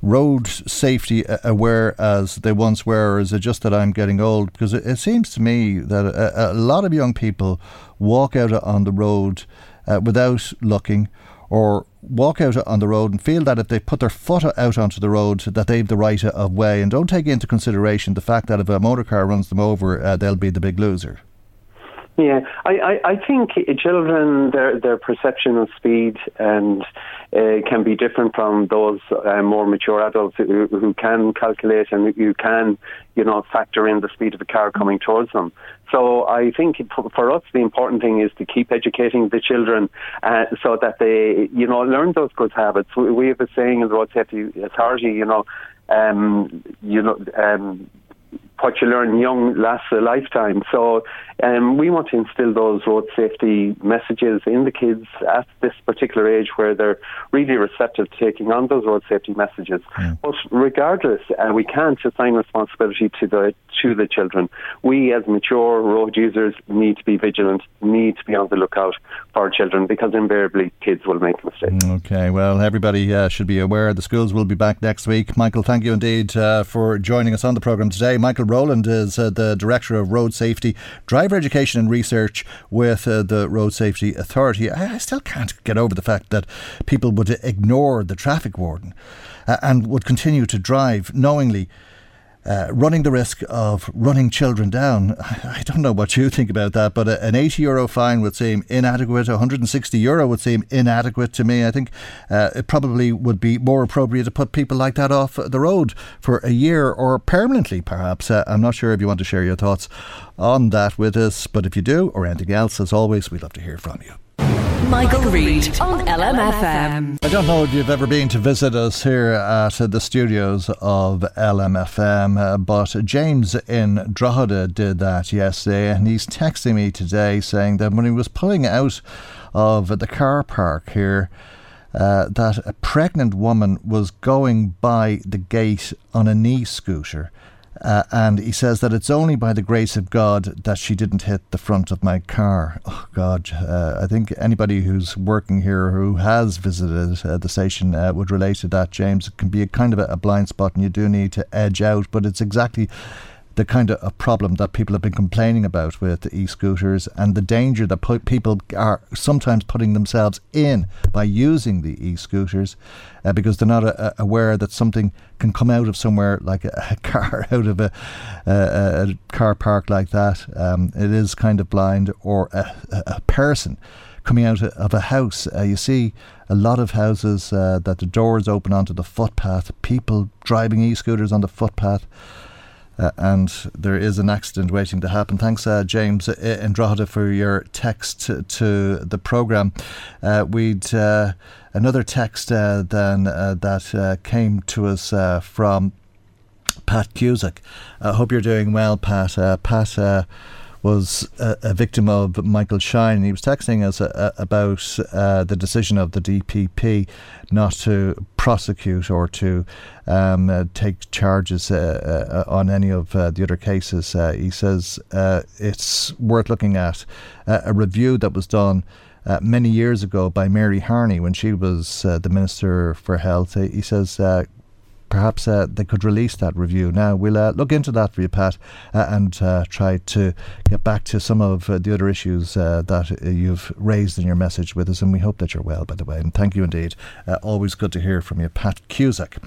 road safety aware as they once were, or is it just that I'm getting old? Because it, it seems to me that a, a lot of young people walk out on the road uh, without looking. Or walk out on the road and feel that if they put their foot out onto the road, that they've the right of way, and don't take into consideration the fact that if a motor car runs them over, uh, they'll be the big loser. Yeah, I, I, I think children, their their perception of speed and uh, can be different from those uh, more mature adults who, who can calculate and you can, you know, factor in the speed of a car coming towards them. So I think for- us, the important thing is to keep educating the children uh, so that they, you know, learn those good habits. We, we have a saying in the Road Safety Authority, you know, um, you know, um, what you learn young lasts a lifetime. So um, we want to instill those road safety messages in the kids at this particular age where they're really receptive to taking on those road safety messages. But regardless, uh, we can't assign responsibility to the to the children. We as mature road users need to be vigilant, need to be on the lookout for children because invariably kids will make mistakes. Okay, well, everybody uh, should be aware the schools will be back next week. Michael, thank you indeed uh, for joining us on the programme today. Michael Rowland is uh, the Director of Road Safety, Driver Education and Research with uh, the Road Safety Authority. I, I still can't get over the fact that people would ignore the traffic warden uh, and would continue to drive knowingly. Uh, running the risk of running children down. *laughs* I don't know what you think about that, but a, an 80 euro fine would seem inadequate. 160 euro would seem inadequate to me. I think uh, it probably would be more appropriate to put people like that off the road for a year or permanently, perhaps. Uh, I'm not sure if you want to share your thoughts on that with us, but if you do, or anything else, as always, we'd love to hear from you. Michael Reade on LMFM. I don't know if you've ever been to visit us here at the studios of LMFM, uh, but James in Drogheda did that yesterday, and he's texting me today saying that when he was pulling out of the car park here, uh, that a pregnant woman was going by the gate on a knee scooter. Uh, and he says that it's only by the grace of God that she didn't hit the front of my car. Oh, God. Uh, I think anybody who's working here who has visited uh, the station uh, would relate to that, James. It can be a kind of a, a blind spot and you do need to edge out, but it's exactly the kind of a problem that people have been complaining about with the e-scooters and the danger that people are sometimes putting themselves in by using the e-scooters uh, because they're not uh, aware that something can come out of somewhere like a, a car *laughs* out of a, a, a car park like that. Um, it is kind of blind or a person coming out of a house. Uh, you see a lot of houses uh, that the doors open onto the footpath, people driving e-scooters on the footpath. Uh, and there is an accident waiting to happen. Thanks, uh, James in for your text to, the programme. Uh, we'd uh, another text uh, then that came to us from Pat Cusack. I hope you're doing well, Pat. Pat was a, a victim of Michael Shine. He was texting us uh, about uh, the decision of the DPP not to prosecute or to um, uh, take charges uh, uh, on any of uh, the other cases. Uh, he says uh, it's worth looking at uh, a review that was done. Uh, many years ago, by Mary Harney, when she was uh, the Minister for Health, Uh, he says uh, perhaps uh, they could release that review. Now, we'll uh, look into that for you, Pat, uh, and uh, try to get back to some of uh, the other issues that you've raised in your message with us, and we hope that you're well, by the way. And thank you indeed. always good to hear from you, Pat Cusack.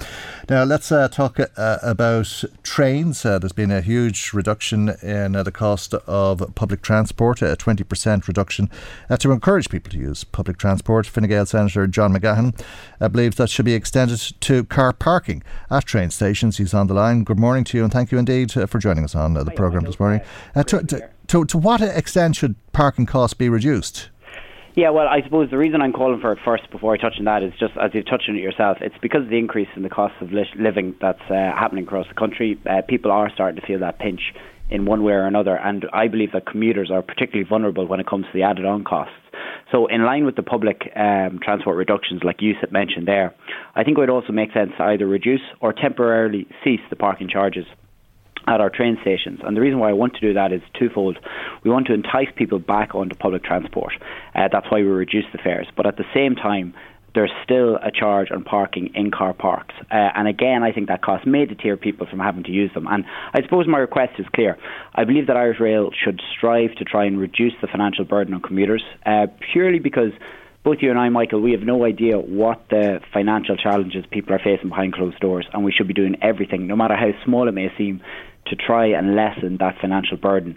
Now, let's talk about trains. there's been a huge reduction in the cost of public transport, a 20% reduction to encourage people to use public transport. Fine Gael Senator John McGahon believes that should be extended to car parking at train stations. He's on the line. Good morning to you, and thank you indeed uh, for joining us on uh, the programme this morning. Uh, to, to, to, to what extent should parking costs be reduced? Yeah, well, I suppose the reason I'm calling for it first before I touch on that is just as you've touched on it yourself, it's because of the increase in the cost of li- living that's uh, happening across the country. Uh, people are starting to feel that pinch in one way or another, and I believe that commuters are particularly vulnerable when it comes to the added on costs. So, in line with the public um, transport reductions, like you mentioned there, I think it would also make sense to either reduce or temporarily cease the parking charges at our train stations. And the reason why I want to do that is twofold. We want to entice people back onto public transport. Uh, that's why we reduce the fares. But at the same time, there's still a charge on parking in car parks. Uh, and again, I think that cost may deter people from having to use them. And I suppose my request is clear. I believe that Irish Rail should strive to try and reduce the financial burden on commuters, uh, purely because both you and I, Michael, we have no idea what the financial challenges people are facing behind closed doors, and we should be doing everything, no matter how small it may seem, to try and lessen that financial burden.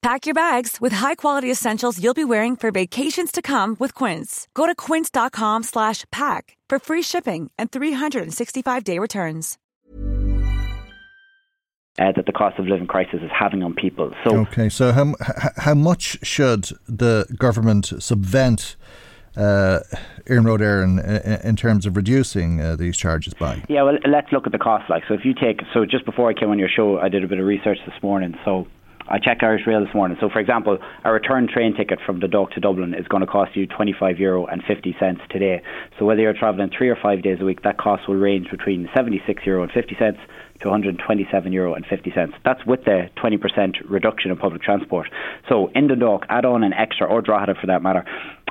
Pack your bags with high-quality essentials you'll be wearing for vacations to come with Quince. Go to quince.com slash pack for free shipping and 365-day returns. Uh, that the cost of living crisis is having on people. So, okay, so how, how much should the government subvent uh, Iarnród Éireann in, in terms of reducing uh, these charges by? Yeah, well, let's look at the cost. Like, so if you take, so just before I came on your show, I did a bit of research this morning. So I checked Irish Rail this morning. So, for example, a return train ticket from Dundalk to Dublin is going to cost you 25 euro and 50 cents today. So, whether you're travelling three or five days a week, that cost will range between 76 euro and 50 cents to 127 euro and 50 cents. That's with the 20% reduction in public transport. So, in Dundalk, add on an extra, or Drogheda for that matter,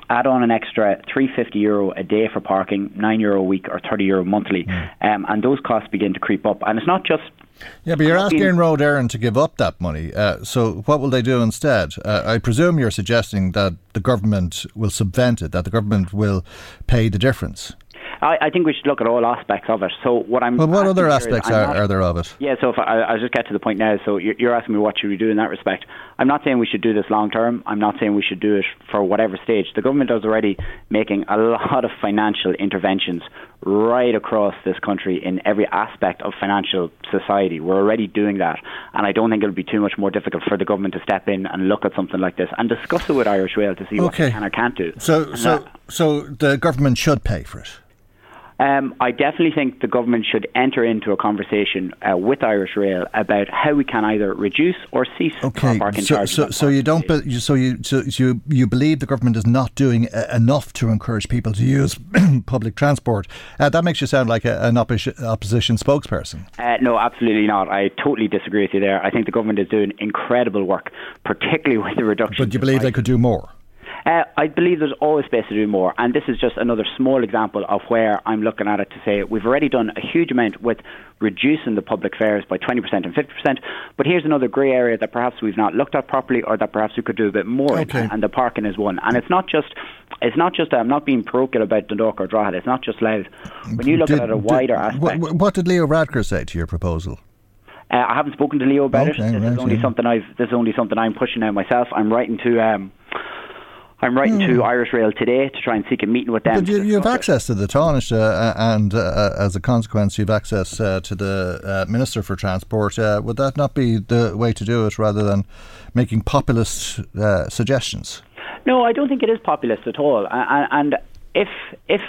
add on an extra 350 euro a day for parking, 9 euro a week, or 30 euro monthly, mm. um, and those costs begin to creep up. And it's not just yeah, but you're asking Iarnród Éireann to give up that money. Uh, so what will they do instead? Uh, I presume you're suggesting that the government will subvent it, that the government will pay the difference. I, I, think we should look at all aspects of it. So what I'm well, what other aspects are, not, are, there of it? Yeah, so if I, will just get to the point now. So you're, you're, asking me what should we do in that respect. I'm not saying we should do this long term. I'm not saying we should do it for whatever stage. The government is already making a lot of financial interventions right across this country in every aspect of financial society. We're already doing that, and I don't think it'll be too much more difficult for the government to step in and look at something like this and discuss it with Irish Rail to see okay. what they can or can't do. So, so, that, so the government should pay for it. Um, I definitely think the government should enter into a conversation uh, with Irish Rail about how we can either reduce or cease okay. parking so, charges. So, so you don't, be, so you, so you, you believe the government is not doing uh, enough to encourage people to use *clears throat* public transport. Uh, that makes you sound like a, an opposition, opposition spokesperson. Uh, no, absolutely not. I totally disagree with you there. I think the government is doing incredible work, particularly *laughs* with the reduction. But you believe they could do more? Uh, I believe there's always space to do more, and this is just another small example of where I'm looking at it to say we've already done a huge amount with reducing the public fares by 20% and 50%, but here's another grey area that perhaps we've not looked at properly or that perhaps we could do a bit more okay. in, and the parking is one. And it's not just, it's not just, I'm not being parochial about Dundalk or Drogheda, it's not just Louth. When you look did, at a wider did, aspect. What, what did Leo Varadkar say to your proposal? Uh, I haven't spoken to Leo about okay, it. This right, is only yeah. something I've. This is only something I'm pushing now myself. I'm writing to. Um, I'm writing to Irish Rail today to try and seek a meeting with them. Hmm. But you, you have access to the Tánaiste, uh, and uh, as a consequence, you have access uh, to the uh, Minister for Transport. Uh, would that not be the way to do it rather than making populist uh, suggestions? No, I don't think it is populist at all. And if if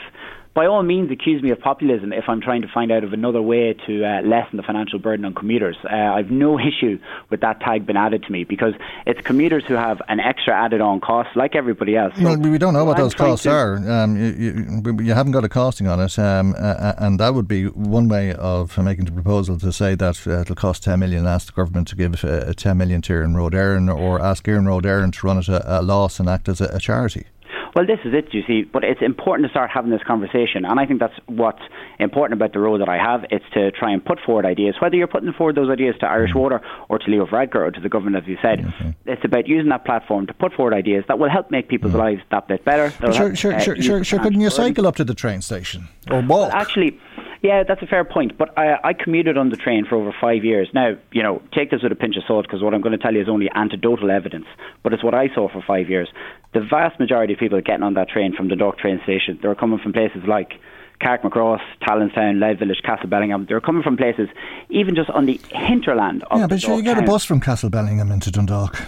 by all means accuse me of populism if I'm trying to find out of another way to uh, lessen the financial burden on commuters. Uh, I've no issue with that tag being added to me because it's commuters who have an extra added on cost like everybody else. So well, we don't know what I'm those costs to- are. Um, you, you, you haven't got a costing on it, um, uh, and that would be one way of making the proposal to say that uh, it'll cost 10 million. Ask the government to give uh, 10 million to Iarnród Éireann, or ask Iarnród Éireann to run it a, a loss and act as a, a charity. Well, this is it, you see. But it's important to start having this conversation, and I think that's what's important about the role that I have. It's to try and put forward ideas, whether you're putting forward those ideas to Irish Water or to Leo Varadkar or to the government, as you said. It's about using that platform to put forward ideas that will help make people's lives that bit better. Sure, help, sure, uh, sure, sure, sure. Couldn't you cycle up to the train station or walk? Actually, yeah, that's a fair point. But I, I commuted on the train for over five years. Now, you know, take this with a pinch of salt because what I'm going to tell you is only anecdotal evidence, but it's what I saw for five years. The vast majority of people getting on that train from Dundalk train station, they're coming from places like Carrickmacross, Tallanstown, Louth Village, Castlebellingham. They're coming from places even just on the hinterland of yeah, but sure, you get a bus from Castlebellingham into Dundalk.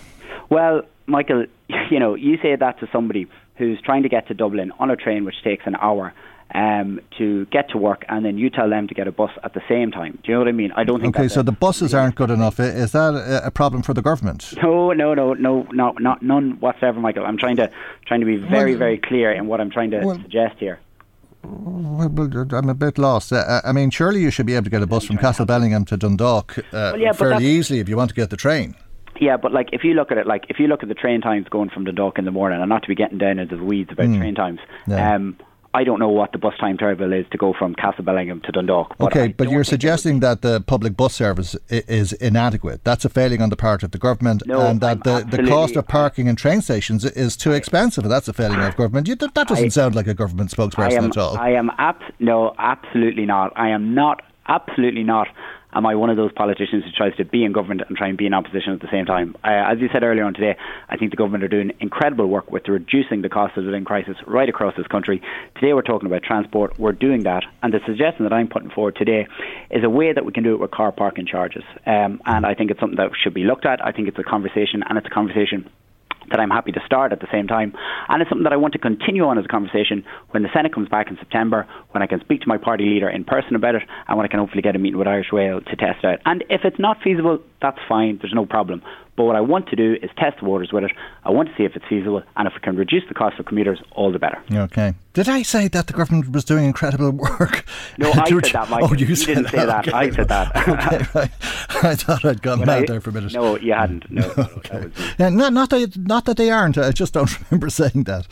Well, Michael, *laughs* you know, you say that to somebody who's trying to get to Dublin on a train which takes an hour um, to get to work, and then you tell them to get a bus at the same time. Do you know what I mean? I don't think. Okay, so a- the buses aren't good enough. Is that a, problem for the government? No, no, no, no, no, not none whatsoever, Michael. I'm trying to trying to be very, Well, very clear in what I'm trying to well- suggest here. Well, well, I'm a bit lost. Uh, I mean, surely you should be able to get a bus from Castlebellingham to Dundalk uh, yeah, fairly easily if you want to get the train. Yeah, but like if you look at it, like if you look at the train times going from Dundalk in the morning, and not to be getting down into the weeds about Mm. train times. Yeah. Um, I don't know what the bus time travel is to go from Castlebellingham to Dundalk. But Okay, I but you're think it would suggesting that the public bus service is inadequate. That's a failing on the part of the government, No, and that I'm the, the cost of parking in train stations is too expensive. That's a failing of government. You, that doesn't I- sound like a government spokesperson am. at all. I am abs- no, absolutely not. I am not. Absolutely not. Am I one of those politicians who tries to be in government and try and be in opposition at the same time? Uh, as you said earlier on today, I think the government are doing incredible work with reducing the cost of living crisis right across this country. Today we're talking about transport. We're doing that, and the suggestion that I'm putting forward today is a way that we can do it with car parking charges. Um, and I think it's something that should be looked at. I think it's a conversation, and it's a conversation that I'm happy to start at the same time. And it's something that I want to continue on as a conversation when the Senate comes back in September, when I can speak to my party leader in person about it, and when I can hopefully get a meeting with Irish Rail to test out. And if it's not feasible, that's fine, there's no problem. But what I want to do is test the waters with it. I want to see if it's feasible, and if we can reduce the cost for commuters, all the better. Okay. Did I say that the government was doing incredible work? No, I *laughs* said that, Michael. Oh, you, You said didn't say that. Okay, I said that. *laughs* okay, *laughs* right. I thought I'd gone mad I- there for a minute. No, you hadn't. No, no, no, that Yeah, not, not, that, not that they aren't. I just don't remember saying that.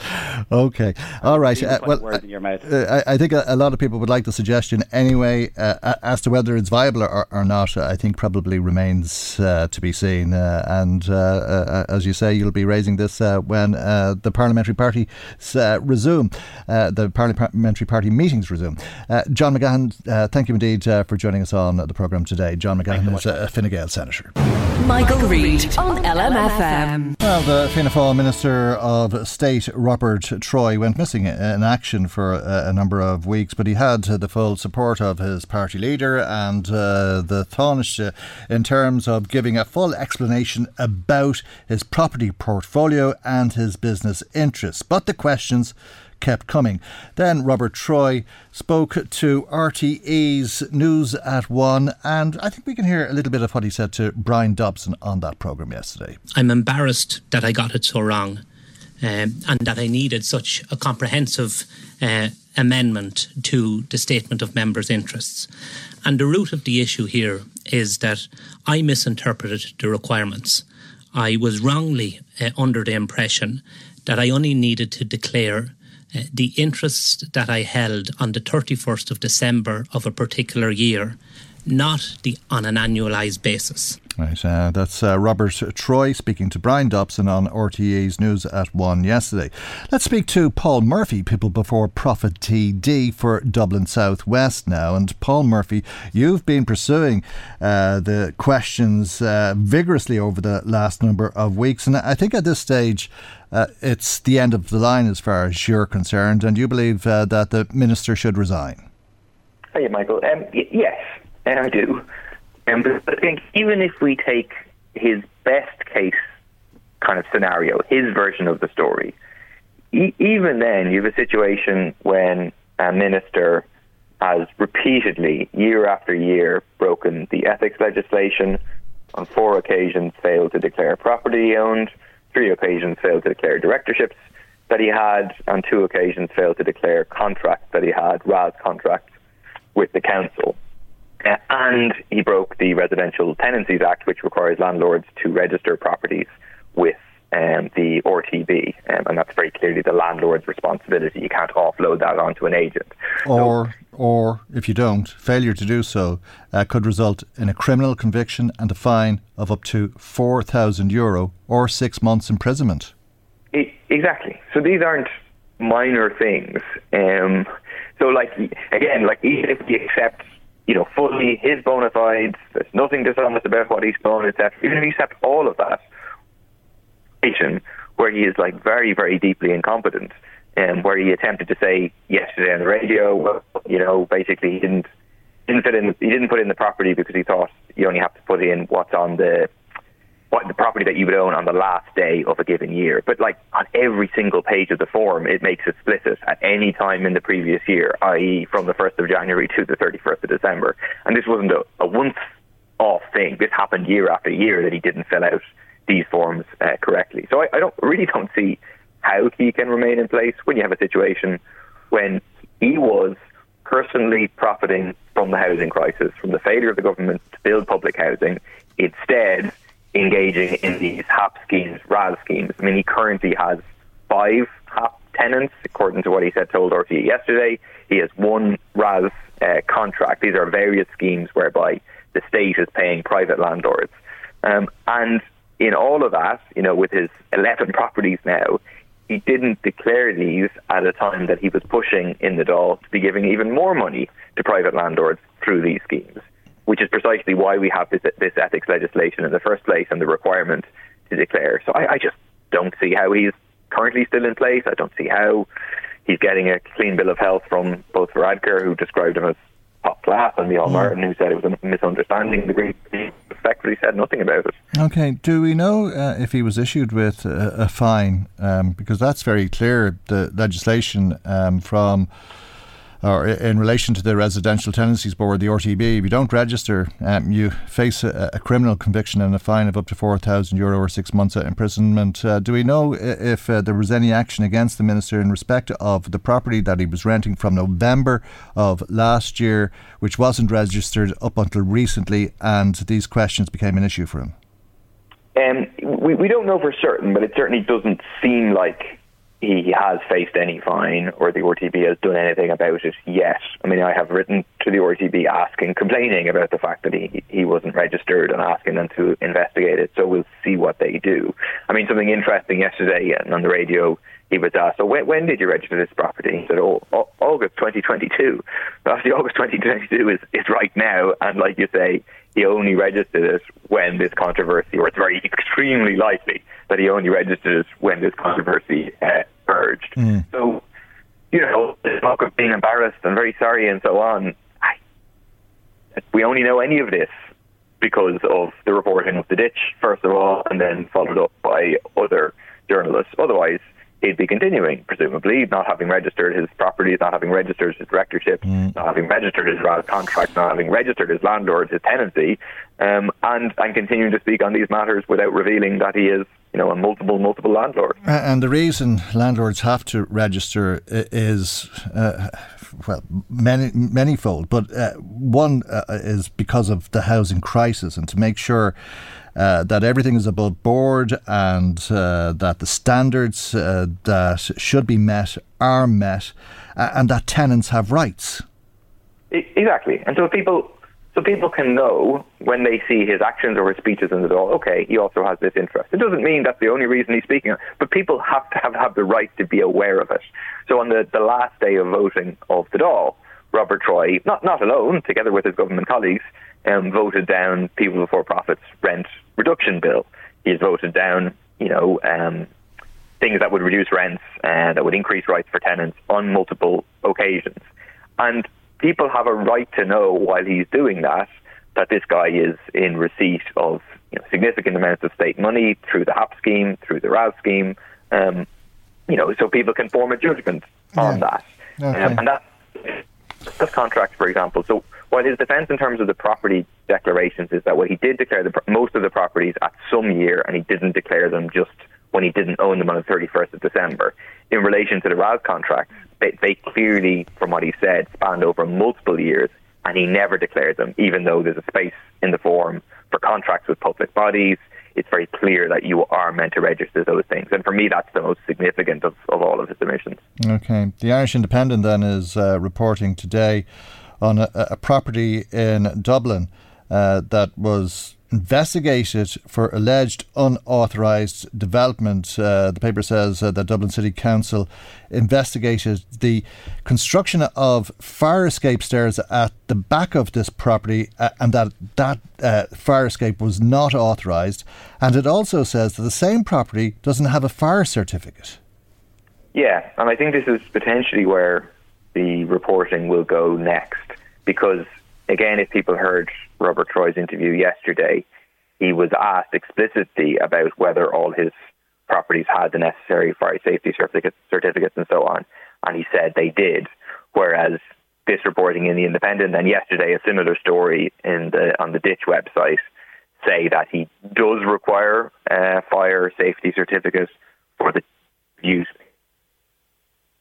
Okay. All right. Uh, well, words in your mouth. uh, I, I think a, a lot of people would like the suggestion anyway. Uh, as to whether it's viable or, or not, I think probably remains uh, to be seen. Uh, and uh, uh, as you say, you'll be raising this uh, when uh, the parliamentary parties uh, resume, uh, the parliamentary party meetings resume. Uh, John McGahon, uh, thank you indeed uh, for joining us on the programme today. John McGahon is a Fine Gael senator. Michael Reade on LMFM. Well, the Fianna Fáil Minister of State, Robert Troy, went missing in action for a, a number of weeks, but he had the full support of his party leader and uh, the Tánaiste in terms of giving a full explanation about his property portfolio and his business interests. But the questions kept coming. Then Robert Troy spoke to RTE's News at One, and I think we can hear a little bit of what he said to Brian Dobson on that programme yesterday. I'm embarrassed that I got it so wrong um, and that I needed such a comprehensive uh, amendment to the statement of members' interests. And the root of the issue here is that I misinterpreted the requirements. I was wrongly uh, under the impression that I only needed to declare uh, the interests that I held on the 31st of December of a particular year, not the on an annualised basis. Right, uh, that's uh, Robert Troy speaking to Brian Dobson on RTE's News at 1 yesterday. Let's speak to Paul Murphy, People Before Profit TD for Dublin South West now. And Paul Murphy, you've been pursuing uh, the questions uh, vigorously over the last number of weeks. And I think at this stage, uh, it's the end of the line as far as you're concerned, and you believe uh, that the minister should resign. Hey, Michael. Um, y- yes, I do. Um, but I think even if we take his best case kind of scenario, his version of the story, e- even then you have a situation when a minister has repeatedly, year after year, broken the ethics legislation, on four occasions failed to declare property he owned, three occasions failed to declare directorships that he had, on two occasions failed to declare contracts that he had, RAS contracts, with the council. Uh, and he broke the Residential Tenancies Act, which requires landlords to register properties with um, the RTB, um, and that's very clearly the landlord's responsibility. You can't offload that onto an agent. Or, so, or if you don't, failure to do so uh, could result in a criminal conviction and a fine of up to four thousand euro or six months imprisonment. It, exactly. So these aren't minor things. Um, so, like again, like even if we accept you know, fully his bona fides. There's nothing dishonest about what he's done, etc. Even if you accept all of that, where he is like very, very deeply incompetent, and um, where he attempted to say yesterday on the radio, well, you know, basically he didn't didn't fit in, he didn't put in the property because he thought you only have to put in what's on the what the property that you would own on the last day of a given year. But like on every single page of the form, it makes explicit at any time in the previous year, i.e., from the 1st of January to the 31st of December. And this wasn't a, a once off thing. This happened year after year that he didn't fill out these forms uh, correctly. So I, I don't really don't see how he can remain in place when you have a situation when he was personally profiting from the housing crisis, from the failure of the government to build public housing. Instead, engaging in these HAP schemes, RAS schemes. I mean, he currently has five HAP tenants, according to what he said told RTE yesterday. He has one RAS uh, contract. These are various schemes whereby the state is paying private landlords. Um, and in all of that, you know, with his 11 properties now, he didn't declare these at a time that he was pushing in the Dáil to be giving even more money to private landlords through these schemes which is precisely why we have this, this ethics legislation in the first place and the requirement to declare. So I, I just don't see how he's currently still in place. I don't see how he's getting a clean bill of health from both Varadkar, who described him as top class, and Micheál mm. Martin, who said it was a misunderstanding. The Green respectfully said nothing about it. Okay, do we know uh, if he was issued with a, a fine? Um, because that's very clear. The legislation um, from or in relation to the Residential Tenancies Board, the RTB, if you don't register, um, you face a, a, criminal conviction and a fine of up to 4,000 euro or six months of imprisonment. Uh, do we know if uh, there was any action against the minister in respect of the property that he was renting from November of last year, which wasn't registered up until recently, and these questions became an issue for him? Um, we, we don't know for certain, but it certainly doesn't seem like he has faced any fine or the RTB has done anything about it yet. I mean, I have written to the RTB asking, complaining about the fact that he, he wasn't registered and asking them to investigate it. So we'll see what they do. I mean, something interesting yesterday uh, on the radio, he was asked, so when, when did you register this property? He said, oh, August 2022. Obviously, *laughs* August 2022 is, is right now. And like you say, he only registered it when this controversy, or it's very extremely likely that he only registered it when this controversy uh, emerged. Mm. So, you know, the talk of being embarrassed and very sorry and so on, I, we only know any of this because of the reporting of the ditch, first of all, and then followed up by other journalists. Otherwise, he'd be continuing, presumably, not having registered his properties, not having registered his directorship, Mm. not having registered his contract, not having registered his landlord, his tenancy, um, and, and continuing to speak on these matters without revealing that he is, you know, a multiple, multiple landlord. And the reason landlords have to register is, uh, well, many manyfold. But uh, one uh, is because of the housing crisis, and to make sure uh, that everything is above board and uh, that the standards uh, that should be met are met, and that tenants have rights. Exactly. And so people so people can know when they see his actions or his speeches in the Dáil, okay, he also has this interest. It doesn't mean that's the only reason he's speaking, but people have to have, have the right to be aware of it. So on the, the last day of voting of the Dáil, Robert Troy, not not alone, together with his government colleagues, um, voted down People Before Profits rent reduction bill. He's voted down, you know, um, things that would reduce rents and that would increase rights for tenants on multiple occasions. And people have a right to know while he's doing that that this guy is in receipt of you know, significant amounts of state money through the HAP scheme, through the RAS scheme, um, you know, so people can form a judgment on that. Okay. Um, and that's, that's contracts, for example. So while his defence in terms of the property declarations is that well, he did declare the, most of the properties at some year and he didn't declare them just when he didn't own them on the 31st of December. In relation to the RAS contracts, they, they clearly, from what he said, spanned over multiple years and he never declared them, even though there's a space in the form for contracts with public bodies. It's very clear that you are meant to register those things. And for me, that's the most significant of, of all of his submissions. Okay. The Irish Independent then is uh, reporting today on a, a property in Dublin uh, that was investigated for alleged unauthorised development. Uh, the paper says uh, that Dublin City Council investigated the construction of fire escape stairs at the back of this property uh, and that that uh, fire escape was not authorised. And it also says that the same property doesn't have a fire certificate. Yeah, and I think this is potentially where the reporting will go next because, again, if people heard Robert Troy's interview yesterday, he was asked explicitly about whether all his properties had the necessary fire safety certificates, and so on, and he said they did. Whereas this reporting in the Independent and yesterday a similar story in the on the Ditch website say that he does require a fire safety certificate for the use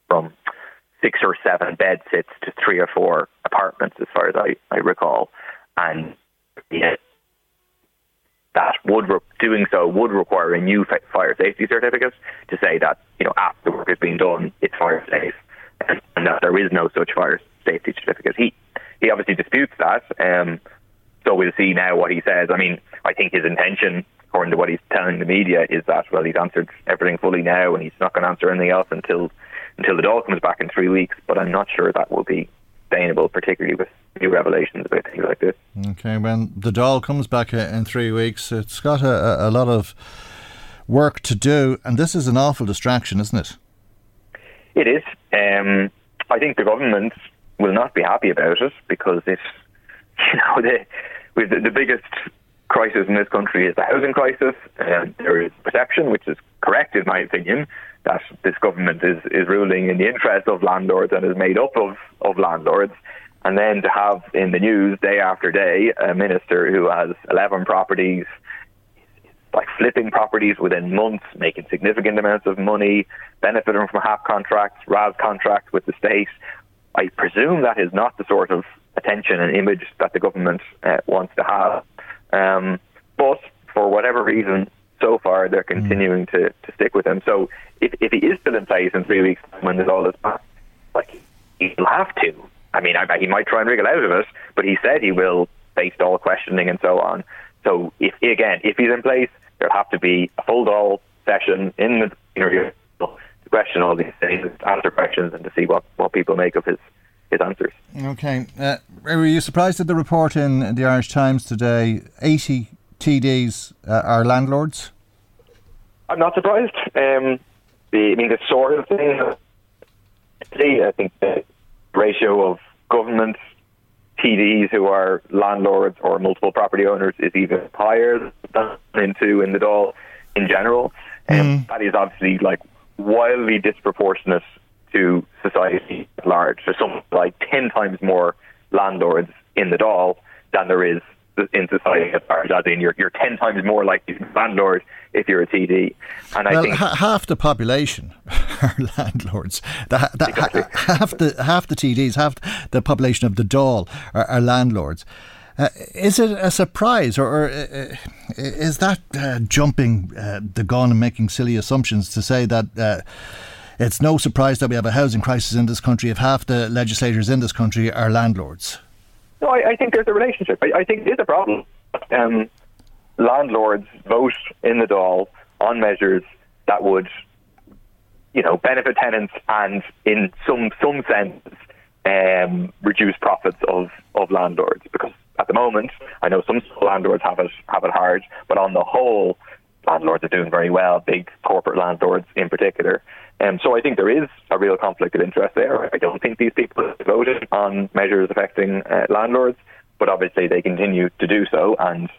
from six or seven bed sits to three or four apartments, as far as I, I recall. And yeah, that would re- doing so would require a new fi- fire safety certificate to say that you know after the work has been done, it's fire safe, and, and that there is no such fire safety certificate. He he obviously disputes that. Um, so we'll see now what he says. I mean, I think his intention, according to what he's telling the media, is that well, he's answered everything fully now, and he's not going to answer anything else until until the Dáil comes back in three weeks. But I'm not sure that will be sustainable, particularly with new revelations about things like this. Okay, when the Dáil comes back in three weeks, it's got a, a- lot of work to do, and this is an awful distraction, isn't it? It is. Um, I think the government will not be happy about it because if *laughs* you know the with the, the biggest crisis in this country is the housing crisis, and there is perception, which is correct in my opinion, that this government is, is ruling in the interest of landlords and is made up of, of landlords. And then to have in the news day after day a minister who has 11 properties, like flipping properties within months, making significant amounts of money, benefiting from HAP contracts, RAS contracts with the state. I presume that is not the sort of attention and image that the government uh, wants to have. Um, but for whatever reason, so far they're continuing to, to stick with him. So if, if he is still in place in three weeks when this all is back, like he'll have to. I mean, I bet he might try and wriggle out of it, but he said he will, face all questioning and so on. So if again, if he's in place, there'll have to be a full Dáil session in the interview to question all these things, answer questions, and to see what, what people make of his his answers. Okay. Uh, were you surprised at the report in the Irish Times today? 80 TDs uh, are landlords? I'm not surprised. Um, the, I mean, the sort of thing. I think the ratio of government TDs who are landlords or multiple property owners is even higher than into in the Dáil in general. Um, That is obviously like wildly disproportionate to society at large. There's something like 10 times more landlords in the Dáil than there is in society at large, as in you're, you're 10 times more likely to be landlord if you're a TD. And well, I think ha- half the population *laughs* are landlords. The, the, exactly. ha- half the half the TDs, half the population of the Dáil are, are landlords. Uh, is it a surprise, or, or uh, uh is that uh, jumping uh, the gun and making silly assumptions to say that? Uh, it's no surprise that we have a housing crisis in this country if half the legislators in this country are landlords. No, I, I think there's a relationship. I, I think it is a problem. Um, landlords vote in the Dáil on measures that would, you know, benefit tenants and, in some some sense, um, reduce profits of, of landlords. Because at the moment, I know some landlords have it have it hard, but on the whole, landlords are doing very well. Big corporate landlords, in particular. Um, so I think there is a real conflict of interest there. I don't think these people voted on measures affecting uh, landlords, but obviously they continue to do so. And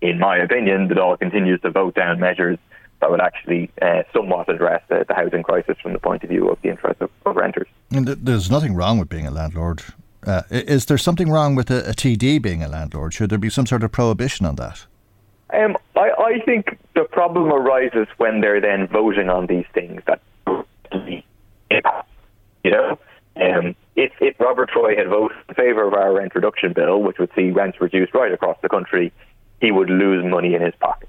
in my opinion, the Dáil continues to vote down measures that would actually uh, somewhat address the, the, housing crisis from the point of view of the interest of, of renters. And th- there's nothing wrong with being a landlord. Uh, is there something wrong with a, a, TD being a landlord? Should there be some sort of prohibition on that? Um, I, I think problem arises when they're then voting on these things that you know, um, if, if Robert Troy had voted in favour of our rent reduction bill, which would see rents reduced right across the country, he would lose money in his pocket.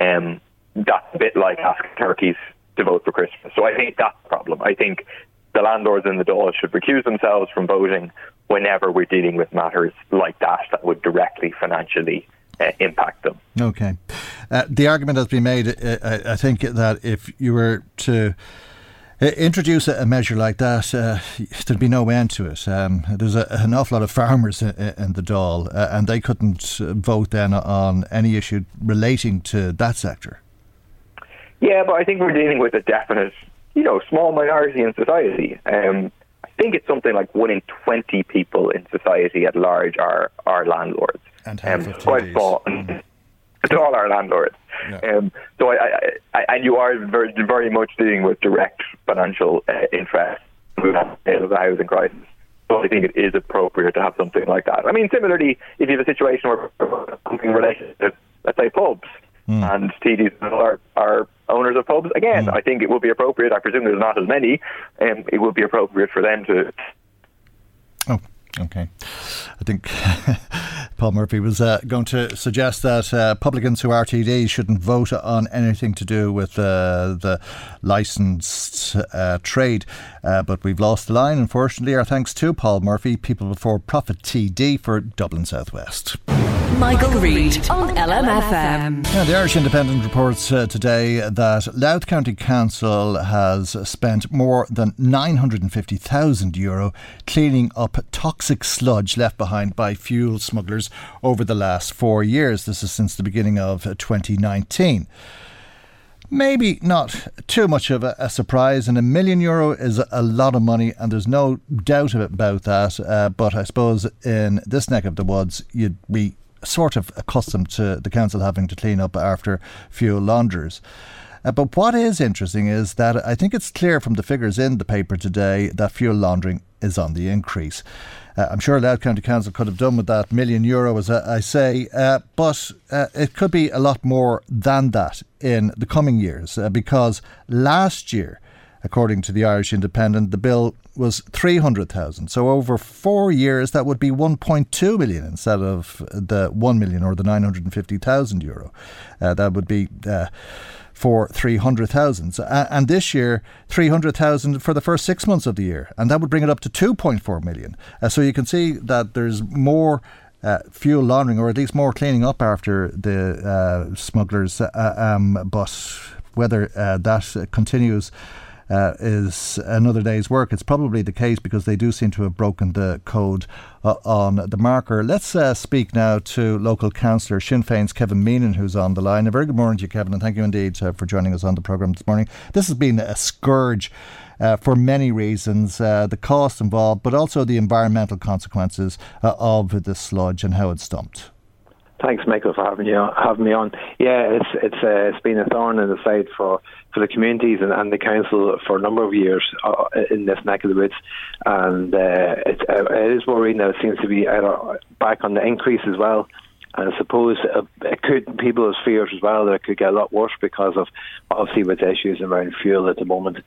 Um, that's a bit like asking turkeys to vote for Christmas. So I think that's the problem. I think the landlords in the Dáil should recuse themselves from voting whenever we're dealing with matters like that that would directly financially impact them. Okay. Uh, the argument has been made, uh, I think, that if you were to uh, introduce a measure like that, uh, there'd be no end to it. Um, there's a, an awful lot of farmers in, in the Dáil, uh, and they couldn't vote then on any issue relating to that sector. Yeah, but I think we're dealing with a definite, you know, small minority in society. Um, I think it's something like one in twenty people in society at large are are landlords. And half um, quite small. Mm. all our landlords. Yeah. Um, so I, I, I, and you are very, very much dealing with direct financial uh, interest with the housing crisis. So I think it is appropriate to have something like that. I mean, similarly, if you have a situation where something related to, let's say, pubs, mm. and TDs are, are owners of pubs, again, mm. I think it would be appropriate. I presume there's not as many. Um, it would be appropriate for them to. Okay. I think *laughs* Paul Murphy was uh, going to suggest that uh, publicans who are TDs shouldn't vote on anything to do with uh, the licensed uh, trade. Uh, but we've lost the line, unfortunately. Our thanks to Paul Murphy, People Before Profit TD for Dublin Southwest. Michael, Reade on LMFM. Yeah, the Irish Independent reports uh, today that Louth County Council has spent more than 950,000 euro cleaning up toxic sludge left behind by fuel smugglers over the last four years. This is since the beginning of 2019 maybe not too much of a, a, surprise. And a million euro is a lot of money, and there's no doubt about that. Uh, but I suppose in this neck of the woods, you'd be sort of accustomed to the council having to clean up after fuel launderers. Uh, but what is interesting is that I think it's clear from the figures in the paper today that fuel laundering is on the increase. Uh, I'm sure Louth County Council could have done with that million euro, as I, say, uh, but uh, it could be a lot more than that in the coming years uh, because last year, according to the Irish Independent, the bill was 300,000. So over four years, that would be 1.2 million instead of the 1 million or the 950,000 euro. Uh, that would be uh, for 300,000. Uh, and this year, 300,000 for the first six months of the year. And that would bring it up to 2.4 million. Uh, so you can see that there's more. Uh, fuel laundering, or at least more cleaning up after the uh, smugglers. Uh, um, but whether that continues uh, is another day's work. It's probably the case because they do seem to have broken the code uh, on the marker. Let's uh, speak now to local councillor Sinn Féin's Kevin Meenan, who's on the line. A very good morning to you, Kevin, and thank you indeed uh, for joining us on the programme this morning. This has been a scourge. Uh, for many reasons, uh, the cost involved, but also the environmental consequences uh, of the sludge and how it's dumped. Thanks, Michael, for having you having me on. Yeah, it's it's uh, it's been a thorn in the side for, for the communities and, and the council for a number of years uh, in this neck of the woods, and uh, it, uh, it is worrying that it seems to be back on the increase as well. And I suppose uh, it could people have fears as well that it could get a lot worse because of obviously with issues around fuel at the moment,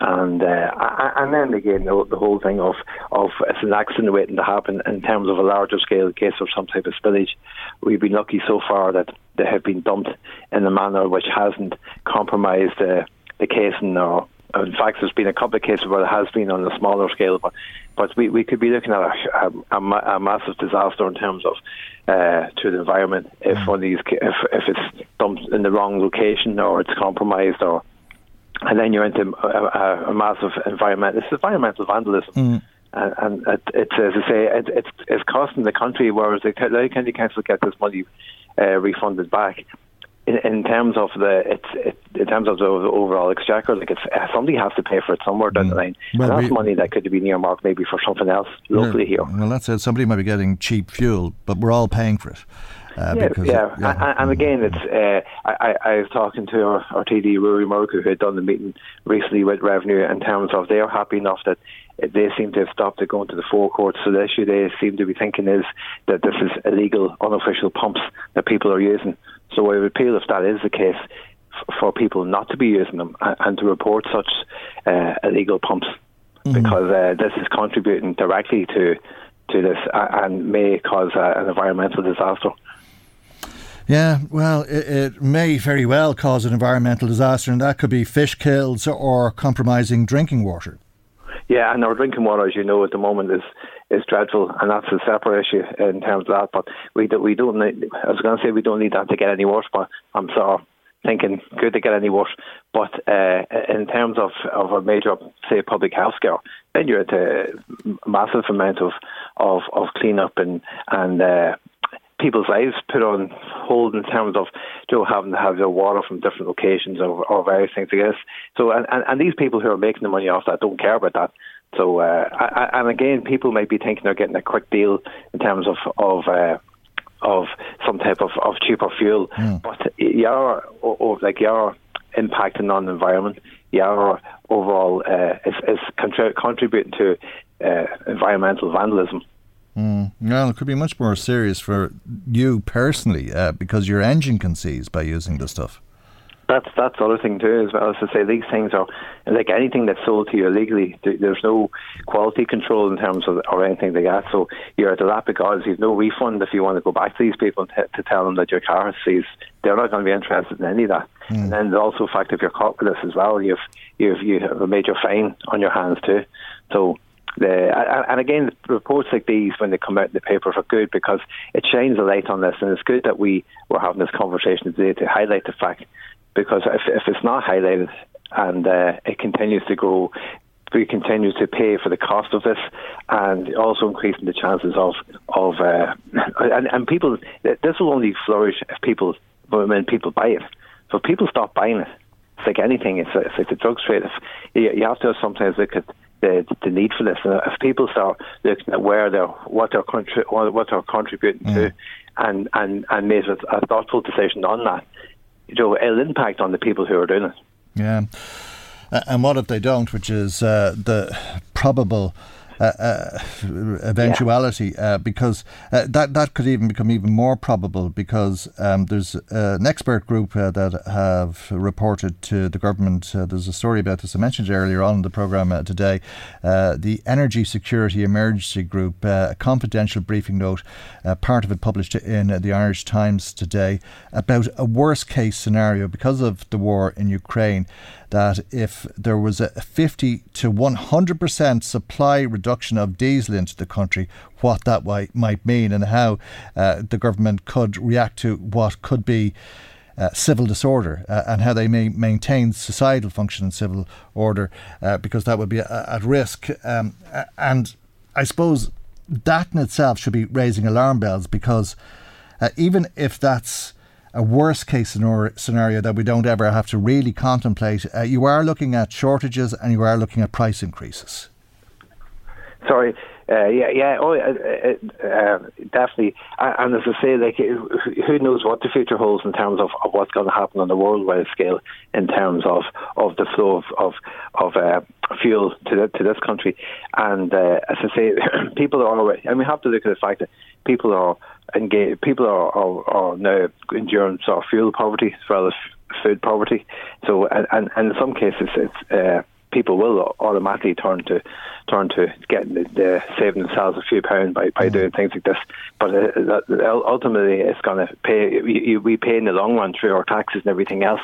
and uh, and then again the, the whole thing of of it's an accident waiting to happen in terms of a larger scale case of some type of spillage. We've been lucky so far that they have been dumped in a manner which hasn't compromised uh, the casing or in fact, there's been a couple of cases where it has been on a smaller scale, but but we, we could be looking at a, a, a massive disaster in terms of uh, to the environment if mm. one of these if if it's dumped in the wrong location or it's compromised or and then you're into a, a, a massive environment. It's environmental vandalism. Mm. And, and it, it's as I say, it, it's it's costing the country. Whereas the County Council get this money uh, refunded back, in, in terms of the it's it, in terms of the overall exchequer, like it's uh, somebody has to pay for it somewhere down the mm. line. Well, and that's we, money that could be earmarked maybe for something else locally yeah, here. Well, that's it. Somebody might be getting cheap fuel, but we're all paying for it. Uh, yeah, yeah. yeah. And, and, again, it's uh, I, I was talking to our, our TD Ruairí Ó Murchú who had done the meeting recently with Revenue in terms of they're happy enough that they seem to have stopped it going to the forecourts. So the issue they seem to be thinking is that this is illegal, unofficial pumps that people are using. So I would appeal if that is the case for people not to be using them and to report such uh, illegal pumps mm-hmm. because uh, this is contributing directly to to this and may cause uh, an environmental disaster. Yeah, well, it, it, may very well cause an environmental disaster, and that could be fish kills or compromising drinking water. Yeah, and our drinking water, as you know, at the moment is is dreadful, and that's a separate issue in terms of that. But we do, we don't. Need, I was going to say we don't need that to get any worse, but I'm sorry. Thinking could they get any worse? But uh, in terms of, of a major, say, public health scare, then you're at a massive amount of of, of cleanup and and uh, people's lives put on hold in terms of you know, having to have their water from different locations or, or various things like this. So, and, and, and these people who are making the money off that don't care about that. So, uh, I, and again, people might be thinking they're getting a quick deal in terms of of uh, of some type of, of cheaper fuel, mm. but you are or, or like you are impacting on the environment. You are overall uh, is, is contrib- contributing to uh, environmental vandalism. Mm. Well, it could be much more serious for you personally uh, because your engine can seize by using the stuff. That's that's the other thing too, as well as to say these things are like anything that's sold to you illegally. There's no quality control in terms of or anything like that. So you're at the lap of gods. You've no refund if you want to go back to these people t- to tell them that your car has seized. They're not going to be interested in any of that. Mm. And then also the fact if you're caught with this as well, you've you've you have a major fine on your hands too. So the, and again, reports like these, when they come out in the paper, are good because it shines a light on this, and it's good that we were having this conversation today to highlight the fact. Because if, if it's not highlighted and uh, it continues to grow, we continue to pay for the cost of this, and also increasing the chances of of uh, *coughs* and, and people. This will only flourish if people when people buy it. So if people stop buying it, it's like anything. It's, it's like the drug trade. If you, you have to sometimes look at the, the need for this. And if people start looking at where they're what they're contri- what they're contributing mm. to, and and and made a, a thoughtful decision on that, you know, it'll impact on the people who are doing it. Yeah. And what if they don't, which is uh, the probable eventuality yeah. uh, because uh, that that could even become even more probable because um, there's uh, an expert group uh, that have reported to the government. there's a story about this I mentioned earlier on in the program today. the Energy Security Emergency Group, a confidential briefing note, part of it published in the Irish Times today about a worst case scenario because of the war in Ukraine that if there was a 50 to 100% supply reduction of diesel into the country, what that might mean and how uh, the government could react to what could be. Uh, civil disorder uh, and how they may maintain societal function and civil order uh, because that would be a, at risk. Um, and I suppose that in itself should be raising alarm bells because uh, even if that's a worst case scenario that we don't ever have to really contemplate, uh, you are looking at shortages and you are looking at price increases. Sorry, uh, yeah, yeah, oh, uh, uh, definitely. And as I say, like, who knows what the future holds in terms of, of what's going to happen on the worldwide scale in terms of, of the flow of of, of uh, fuel to the, to this country. And uh, as I say, *coughs* people are already, and we have to look at the fact that people are engaged, people are, are, are now enduring sort of fuel poverty as well as food poverty. So, and, and, and in some cases, it's uh, people will automatically turn to turn to getting the, the saving themselves a few pounds by, by mm. doing things like this. But uh, ultimately, it's going to pay. We, we pay in the long run through our taxes and everything else.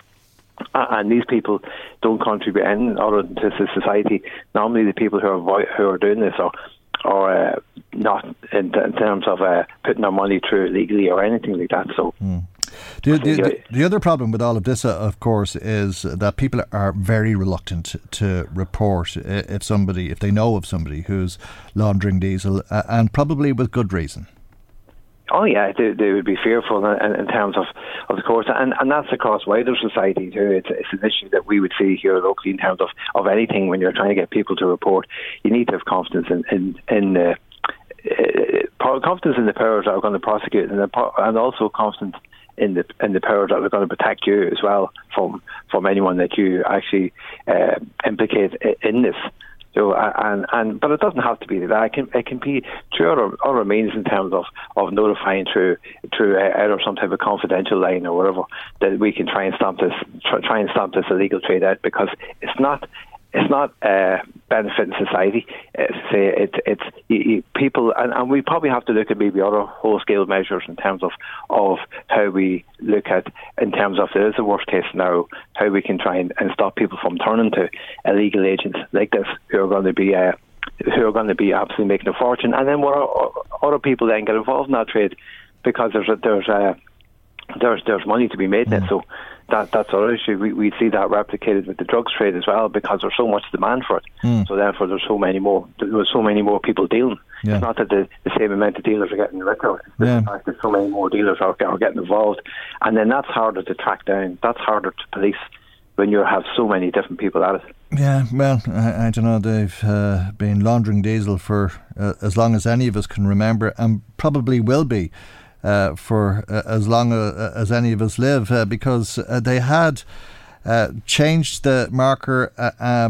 And these people don't contribute anything other to society. Normally, the people who are who are doing this are or uh, not in, in, terms of uh, putting their money through legally or anything like that. So. Mm. The, the, the, the, other problem with all of this, uh, of course, is that people are very reluctant to report if somebody, if they know of somebody who's laundering diesel, uh, and probably with good reason. Oh yeah, they, they would be fearful in, in, terms of, of the course, and and that's across wider society too. It's, it's an issue that we would see here locally in terms of, of anything when you're trying to get people to report. You need to have confidence in in, in uh, uh, confidence in the powers that are going to prosecute, and, and also confidence in the in the power that are going to protect you as well from from anyone that you actually uh, implicate in this. So and and but it doesn't have to be that. It can it can be through other other means in terms of of notifying through through uh, either some type of confidential line or whatever that we can try and stamp this try, and stamp this illegal trade out because it's not it's not uh, benefiting society. It's, it's, it's people, and, and, we probably have to look at maybe other whole scale measures in terms of, of how we look at, in terms of there is a worst case scenario, how we can try and, and stop people from turning to illegal agents like this who are going to be. Uh, who are going to be absolutely making a fortune, and then what are, other people then get involved in that trade because there's a, there's a, there's there's money to be made in it. Mm. So that that's our issue. We we see that replicated with the drugs trade as well because there's so much demand for it. Mm. So therefore, there's so many more there's so many more people dealing. Yeah. It's not that the, the same amount of dealers are getting the liquor. It's yeah. the fact that so many more dealers are, are getting involved, and then that's harder to track down. That's harder to police when you have so many different people at it. Yeah, well, I, I don't know. They've uh, been laundering diesel for uh, as long as any of us can remember, and probably will be uh, for uh, as long uh, as any of us live uh, because uh, they had. changed the marker,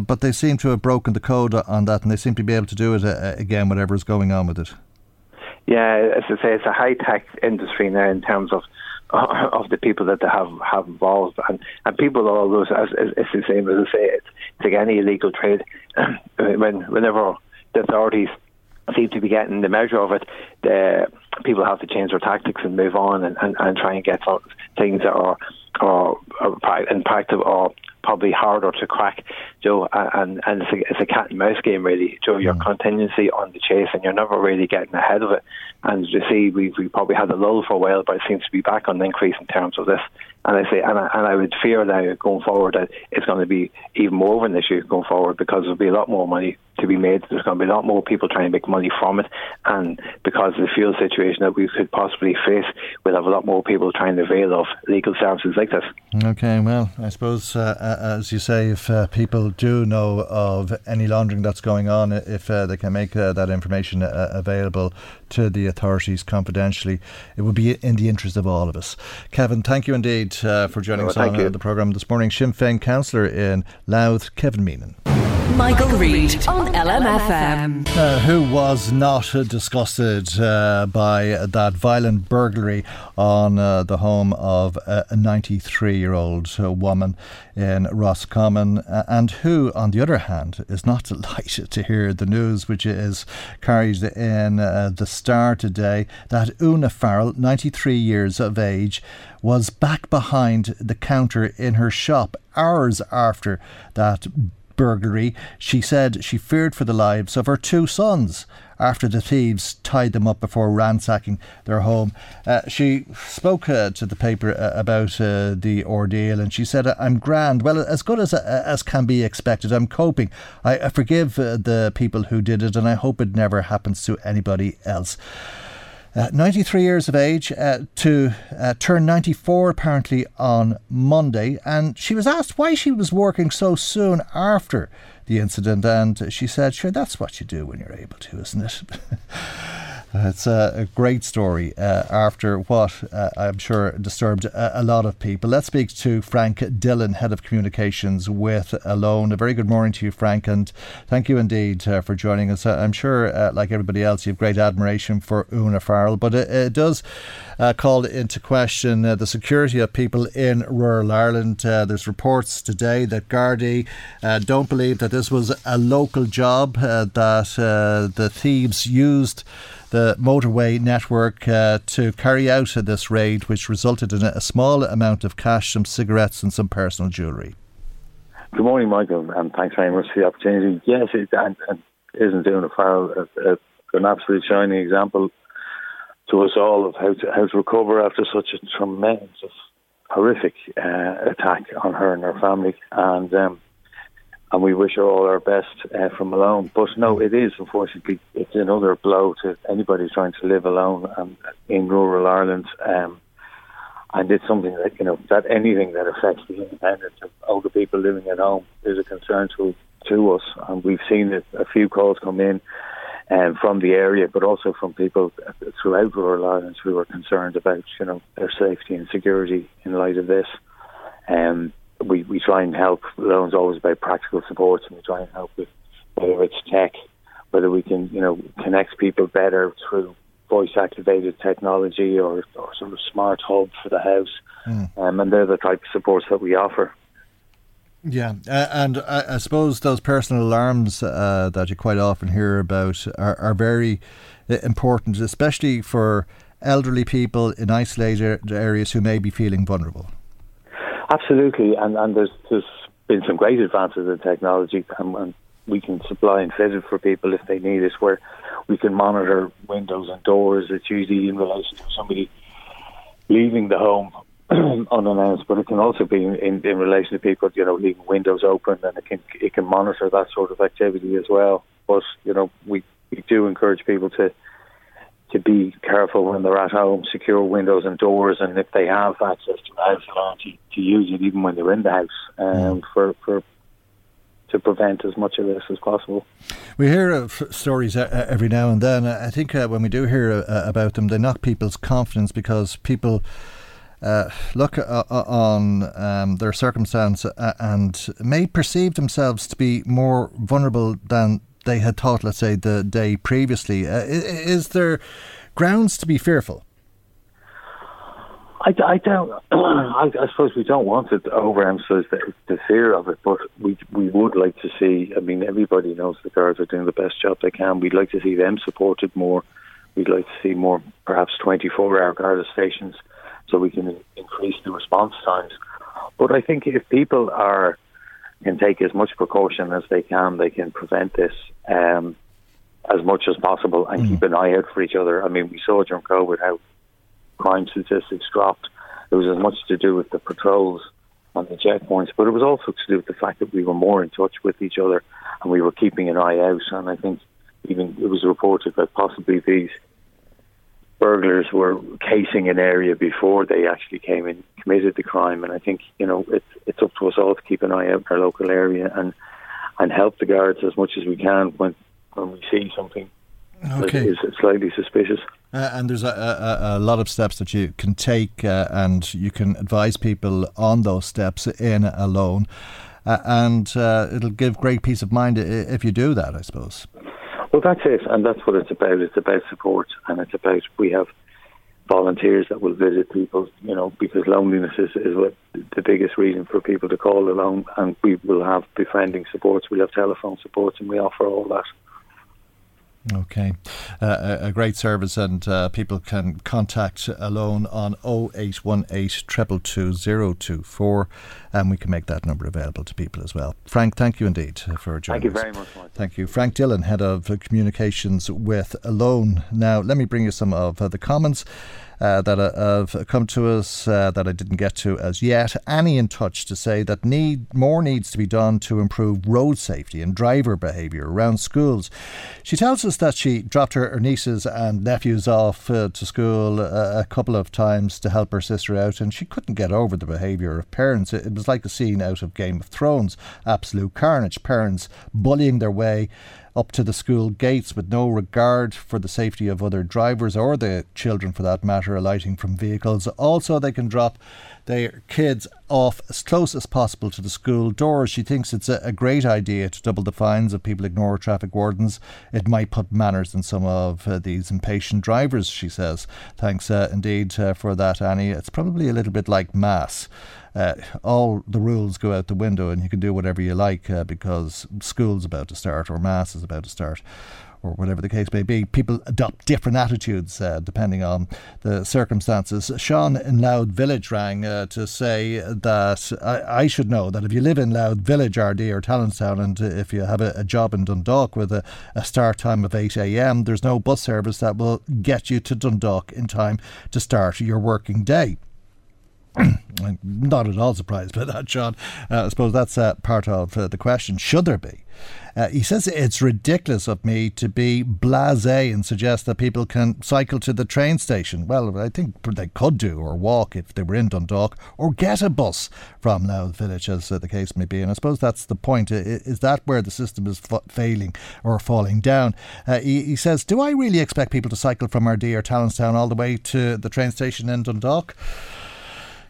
but they seem to have broken the code on that, and they seem to be able to do it again, whatever is going on with it. Yeah, as I say, it's a high tech industry now in terms of *laughs* of the people that they have have involved, and and people all those. As, it's the same as I say, it's, it's like any illegal trade. *clears throat* when whenever the authorities seem to be getting the measure of it, the people have to change their tactics and move on and, and, and try and get things that are, are, are in practice or probably harder to crack, Joe. And and it's a, it's a cat and mouse game, really, Joe. You're mm. continuously on the chase, and you're never really getting ahead of it. And you see, we we probably had a lull for a while, but it seems to be back on the increase in terms of this. And I say, and I, and I would fear now going forward that it's going to be even more of an issue going forward because there'll be a lot more money to be made. There's going to be a lot more people trying to make money from it, and because of the fuel situation that we could possibly face, we'll have a lot more people trying to avail of legal services like this. Okay, well, I suppose uh, uh as you say, if uh, people do know of any laundering that's going on, if uh, they can make uh, that information uh, available to the authorities confidentially, it would be in the interest of all of us. Kevin, thank you indeed for joining us on the programme this morning. Sinn Féin councillor in Louth, Kevin Meenan. Michael, Reade on LMFM. Uh, who was not uh, disgusted uh, by that violent burglary on uh, the home of a 93 year old uh, woman in Roscommon, uh, and who, on the other hand, is not *laughs* delighted to hear the news which is carried in the Star today that Una Farrell, 93 years of age, was back behind the counter in her shop hours after that burglary, she said she feared for the lives of her two sons after the thieves tied them up before ransacking their home. Uh, she spoke uh, to the paper uh, about uh, the ordeal and she said, I'm grand. Well, as good as, uh, as can be expected. I'm coping. I, I forgive uh, the people who did it and I hope it never happens to anybody else. Uh, 93 years of age uh, to uh, turn 94 apparently on Monday. And she was asked why she was working so soon after the incident. And she said, Sure, that's what you do when you're able to, isn't it? *laughs* It's a, great story uh, after what uh, I'm sure disturbed a, a, lot of people. Let's speak to Frank Dillon, Head of Communications with Alone. A very good morning to you, Frank, and thank you indeed uh, for joining us. Uh, I'm sure, uh, like everybody else, you have great admiration for Una Farrell, but it, it does uh, call into question the security of people in rural Ireland. there's reports today that Gardaí don't believe that this was a local job, that the thieves used the motorway network uh, to carry out this raid, which resulted in a small amount of cash, some cigarettes, and some personal jewellery. Good morning, Michael, and thanks very much for the opportunity. Yes, it, and, and isn't doing a foul, an absolute shining example to us all of how to how to recover after such a tremendous, horrific uh, attack on her and her family. And um, and we wish her all our best uh, from alone. But no, it is unfortunately it's another blow to anybody trying to live alone and in rural Ireland. Um, and it's something that you know that anything that affects the independence of older people living at home is a concern to to us. And we've seen it, a few calls come in. Um, from the area, but also from people throughout rural Ireland who are concerned about, you know, their safety and security in light of this. Um, we, we try and help. Alone's always about practical support, and we try and help with whether it's tech, whether we can you know connect people better through voice activated technology or, or sort of smart hub for the house, mm. um, and they're the type of supports that we offer. Yeah, uh, and I, I, suppose those personal alarms uh, that you quite often hear about are, are very uh, important, especially for elderly people in isolated areas who may be feeling vulnerable. Absolutely, and and there's there's been some great advances in technology, and, and we can supply and fit it for people if they need it. Where we can monitor windows and doors. It's usually in relation to somebody leaving the home *clears throat* unannounced, but it can also be in, in, in relation to people, you know, leaving windows open, and it can it can monitor that sort of activity as well. But you know, we we do encourage people to to be careful when they're at home, secure windows and doors, and if they have access to the house alarm, to, to use it even when they're in the house um, mm. for, for to prevent as much of this as possible. We hear of stories every now and then. I think uh, when we do hear uh, about them, they knock people's confidence because people. Uh, look uh, uh, on um, their circumstance uh, and may perceive themselves to be more vulnerable than they had thought, let's say, the day previously. Uh, is there grounds to be fearful? I, I don't. *clears throat* I, I, suppose we don't want to overemphasize the, the fear of it, but we we would like to see. I mean, everybody knows the guards are doing the best job they can. We'd like to see them supported more. We'd like to see more, perhaps 24-hour guard stations, so we can increase the response times. But I think if people are can take as much precaution as they can, they can prevent this um, as much as possible and mm. keep an eye out for each other. I mean, we saw during COVID how crime statistics dropped. It was as much to do with the patrols on the checkpoints, but it was also to do with the fact that we were more in touch with each other and we were keeping an eye out. And I think even it was reported that possibly these burglars were casing an area before they actually came and committed the crime. And I think you know it's it's up to us all to keep an eye out in our local area and and help the guards as much as we can when when we see something okay. that is slightly suspicious. Uh, and there's a, a, a, lot of steps that you can take, uh, and you can advise people on those steps in alone. Uh, and uh, it'll give great peace of mind if you do that, I suppose. Well, that's it, and that's what it's about. It's about support, and it's about we have volunteers that will visit people, you know, because loneliness is, is what the biggest reason for people to call alone, and we will have befriending supports, we'll have telephone supports, and we offer all that. Okay, uh, a great service, and uh, people can contact Alone on 0818 222 and we can make that number available to people as well. Frank, thank you indeed for joining us. Thank you very much. Mark. Thank you. Frank Dillon, Head of Communications with Alone. Now, let me bring you some of uh, the comments. Uh, that uh, have come to us uh, that I didn't get to as yet. Annie in touch to say that need more needs to be done to improve road safety and driver behaviour around schools. She tells us that she dropped her, her nieces and nephews off uh, to school a couple of times to help her sister out, and she couldn't get over the behaviour of parents. It, it was like a scene out of Game of Thrones absolute carnage. Parents bullying their way up to the school gates with no regard for the safety of other drivers or the children for that matter alighting from vehicles. Also, they can drop their kids off as close as possible to the school doors. She thinks it's a, great idea to double the fines if people ignore traffic wardens. It might put manners in some of uh, these impatient drivers, she says. Thanks uh, indeed uh, for that, Annie. It's probably a little bit like Mass uh, all the rules go out the window and you can do whatever you like uh, because school's about to start or mass is about to start or whatever the case may be. People adopt different attitudes uh, depending on the circumstances. Sean in Louth Village rang uh, to say that I, I, should know that if you live in Louth Village, Ardee or Tallanstown, and if you have a, a job in Dundalk with a, a start time of 8 a.m., there's no bus service that will get you to Dundalk in time to start your working day. *clears throat* I'm not at all surprised by that, John. Uh, I suppose that's uh, part of uh, the question. Should there be? Uh, he says it's ridiculous of me to be blasé and suggest that people can cycle to the train station. Well, I think they could do, or walk if they were in Dundalk, or get a bus from Louth Village, as uh, the case may be. And I suppose that's the point. Is that where the system is failing or falling down? Uh, he, he, says, Do I really expect people to cycle from Ardee or Tallanstown all the way to the train station in Dundalk?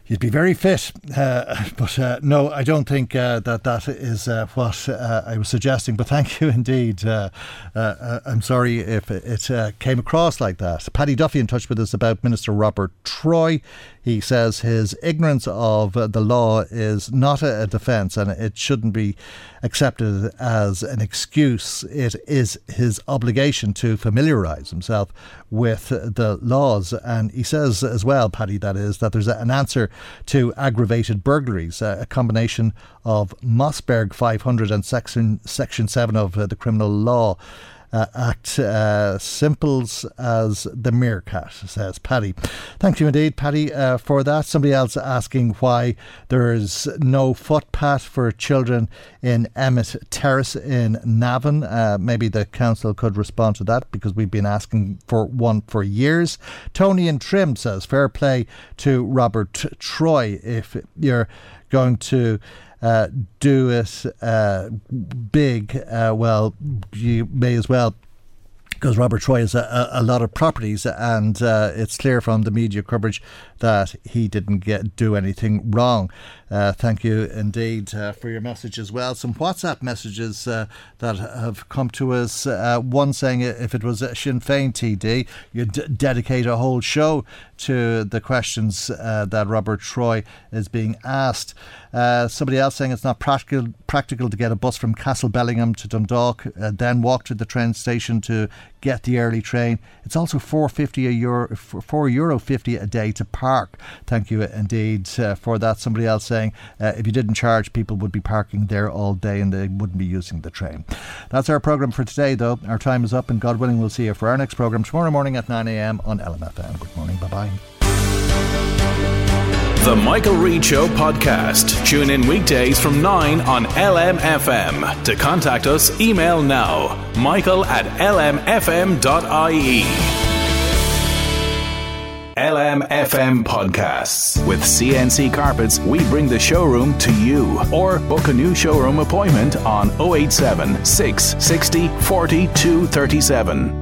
You'd be very fit. Uh, *laughs* but uh, no, I don't think uh, that that is uh, what uh, I was suggesting. But thank you *laughs* indeed. Uh, I'm sorry if it came across like that. Paddy Duffy in touch with us about Minister Robert Troy. He says his ignorance of the law is not a defence and it shouldn't be accepted as an excuse. It is his obligation to familiarise himself with the laws. And he says as well, Paddy, that is, that there's an answer to aggravated burglaries, a combination of Mossberg 500 and Section, section 7 of the criminal law uh, act uh, simples as the meerkat, says Paddy. Thank you indeed, Paddy, uh, for that. Somebody else asking why there's no footpath for children in Emmett Terrace in Navan. Uh, maybe the council could respond to that because we've been asking for one for years. Tony and Trim says, fair play to Robert Troy if you're going to uh, do it uh, big, uh, well, you may as well because Robert Troy has a, a, lot of properties, and uh, it's clear from the media coverage that he didn't get do anything wrong. Uh, thank you indeed uh, for your message as well. Some WhatsApp messages uh, that have come to us. Uh, one saying if it was Sinn Féin TD, you'd d- dedicate a whole show to the questions uh, that Robert Troy is being asked. Uh, somebody else saying it's not practical practical to get a bus from Castlebellingham to Dundalk, then walk to the train station to get the early train. It's also four fifty a euro, four euro fifty a day to park. Thank you indeed uh, for that. Somebody else saying uh, if you didn't charge, people would be parking there all day and they wouldn't be using the train. That's our program for today, though. Our time is up, and God willing, we'll see you for our next program tomorrow morning at nine a.m. on LMFM. Good morning. Bye bye. The Michael Reade Show podcast. Tune in weekdays from 9 on LMFM. To contact us, email now michael at lmfm.ie. LMFM podcasts. With CNC Carpets, we bring the showroom to you. Or book a new showroom appointment on 087 660 4237.